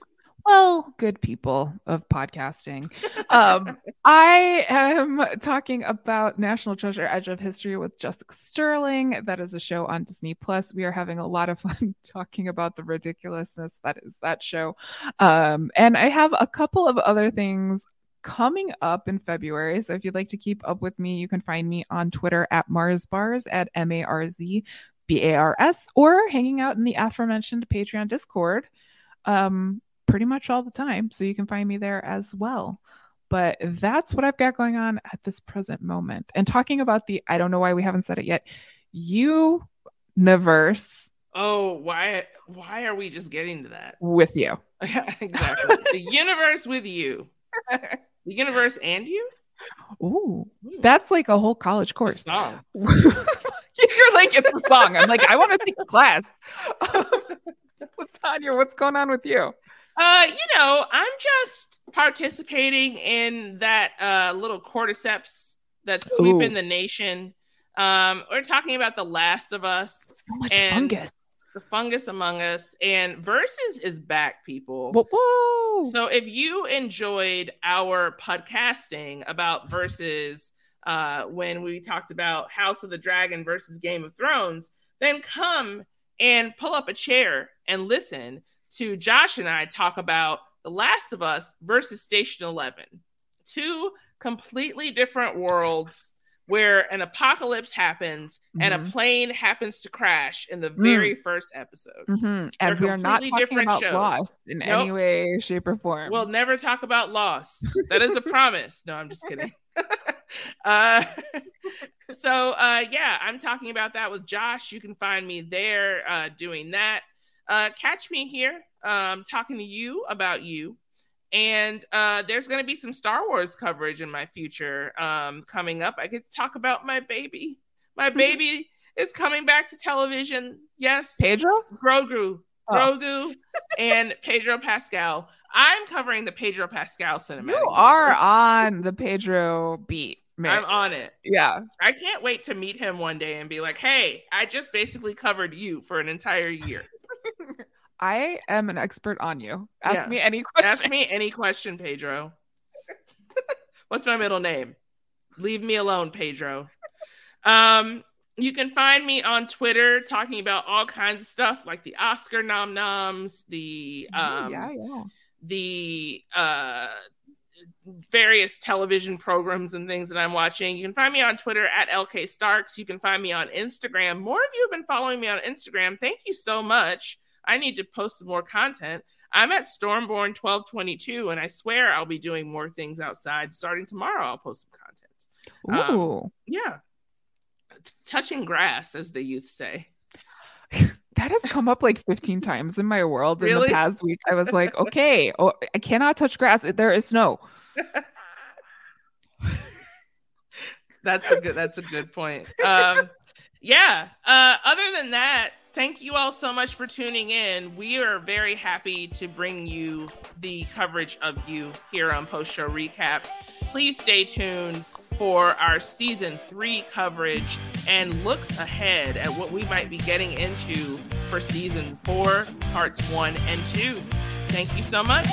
Well, good people of podcasting. Um, I am talking about National Treasure Edge of History with Jessica Sterling. That is a show on Disney Plus. We are having a lot of fun talking about the ridiculousness that is that show. Um, and I have a couple of other things coming up in February. So if you'd like to keep up with me, you can find me on Twitter at Mars Bars at M A R Z B A R S, or hanging out in the aforementioned Patreon Discord um, pretty much all the time. So you can find me there as well. But that's what I've got going on at this present moment. And talking about the, I don't know why we haven't said it yet, universe. Oh, why? Why are we just getting to that with you? exactly. the universe with you. The universe and you. Ooh, hmm. that's like a whole college course. You're like, it's a song. I'm like, I want to take a class. Tanya, what's going on with you? Uh, you know, I'm just participating in that uh little cordyceps that's sweeping Ooh. the nation. Um, we're talking about the Last of Us. So much fungus. The fungus among us, and Versus is back, people. Whoa, whoa. So if you enjoyed our podcasting about Versus uh, when we talked about House of the Dragon versus Game of Thrones, then come and pull up a chair and listen to Josh and I talk about The Last of Us versus Station 11. Two completely different worlds where an apocalypse happens mm-hmm. and a mm-hmm. plane happens to crash in the very mm. first episode. Mm-hmm. And we are not talking about shows. Lost in nope. any way, shape, or form. We'll never talk about Lost. That is a promise. No, I'm just kidding. uh, so uh, yeah, I'm talking about that with Josh. You can find me there uh, doing that. Uh, catch me here um, talking to you about you. And uh, there's going to be some Star Wars coverage in my future um, coming up. I get to talk about my baby. My baby is coming back to television. Yes, Pedro Grogu. oh. Grogu, and Pedro Pascal. I'm covering the Pedro Pascal cinema. You are on the Pedro beat. Man. I'm on it. Yeah. I can't wait to meet him one day and be like, hey, I just basically covered you for an entire year. I am an expert on you. Ask yeah. me any question. Ask me any question, Pedro. What's my middle name? Leave me alone, Pedro. Um, you can find me on Twitter talking about all kinds of stuff like the Oscar nom noms, the um, yeah, yeah. the uh various television programs and things that I'm watching. You can find me on Twitter at LK Starks. You can find me on Instagram. More of you have been following me on Instagram. Thank you so much. I need to post some more content. I'm at Stormborn 1222, and I swear I'll be doing more things outside. Starting tomorrow, I'll post some content. Ooh. Um, yeah. T- touching grass, as the youth say. that has come up like 15 times in my world really? in the past week. I was like, okay, oh, I cannot touch grass. There is snow. that's a good that's a good point. Um yeah. Uh other than that, thank you all so much for tuning in. We are very happy to bring you the coverage of you here on post show recaps. Please stay tuned for our season three coverage and looks ahead at what we might be getting into for season four, parts one and two. Thank you so much.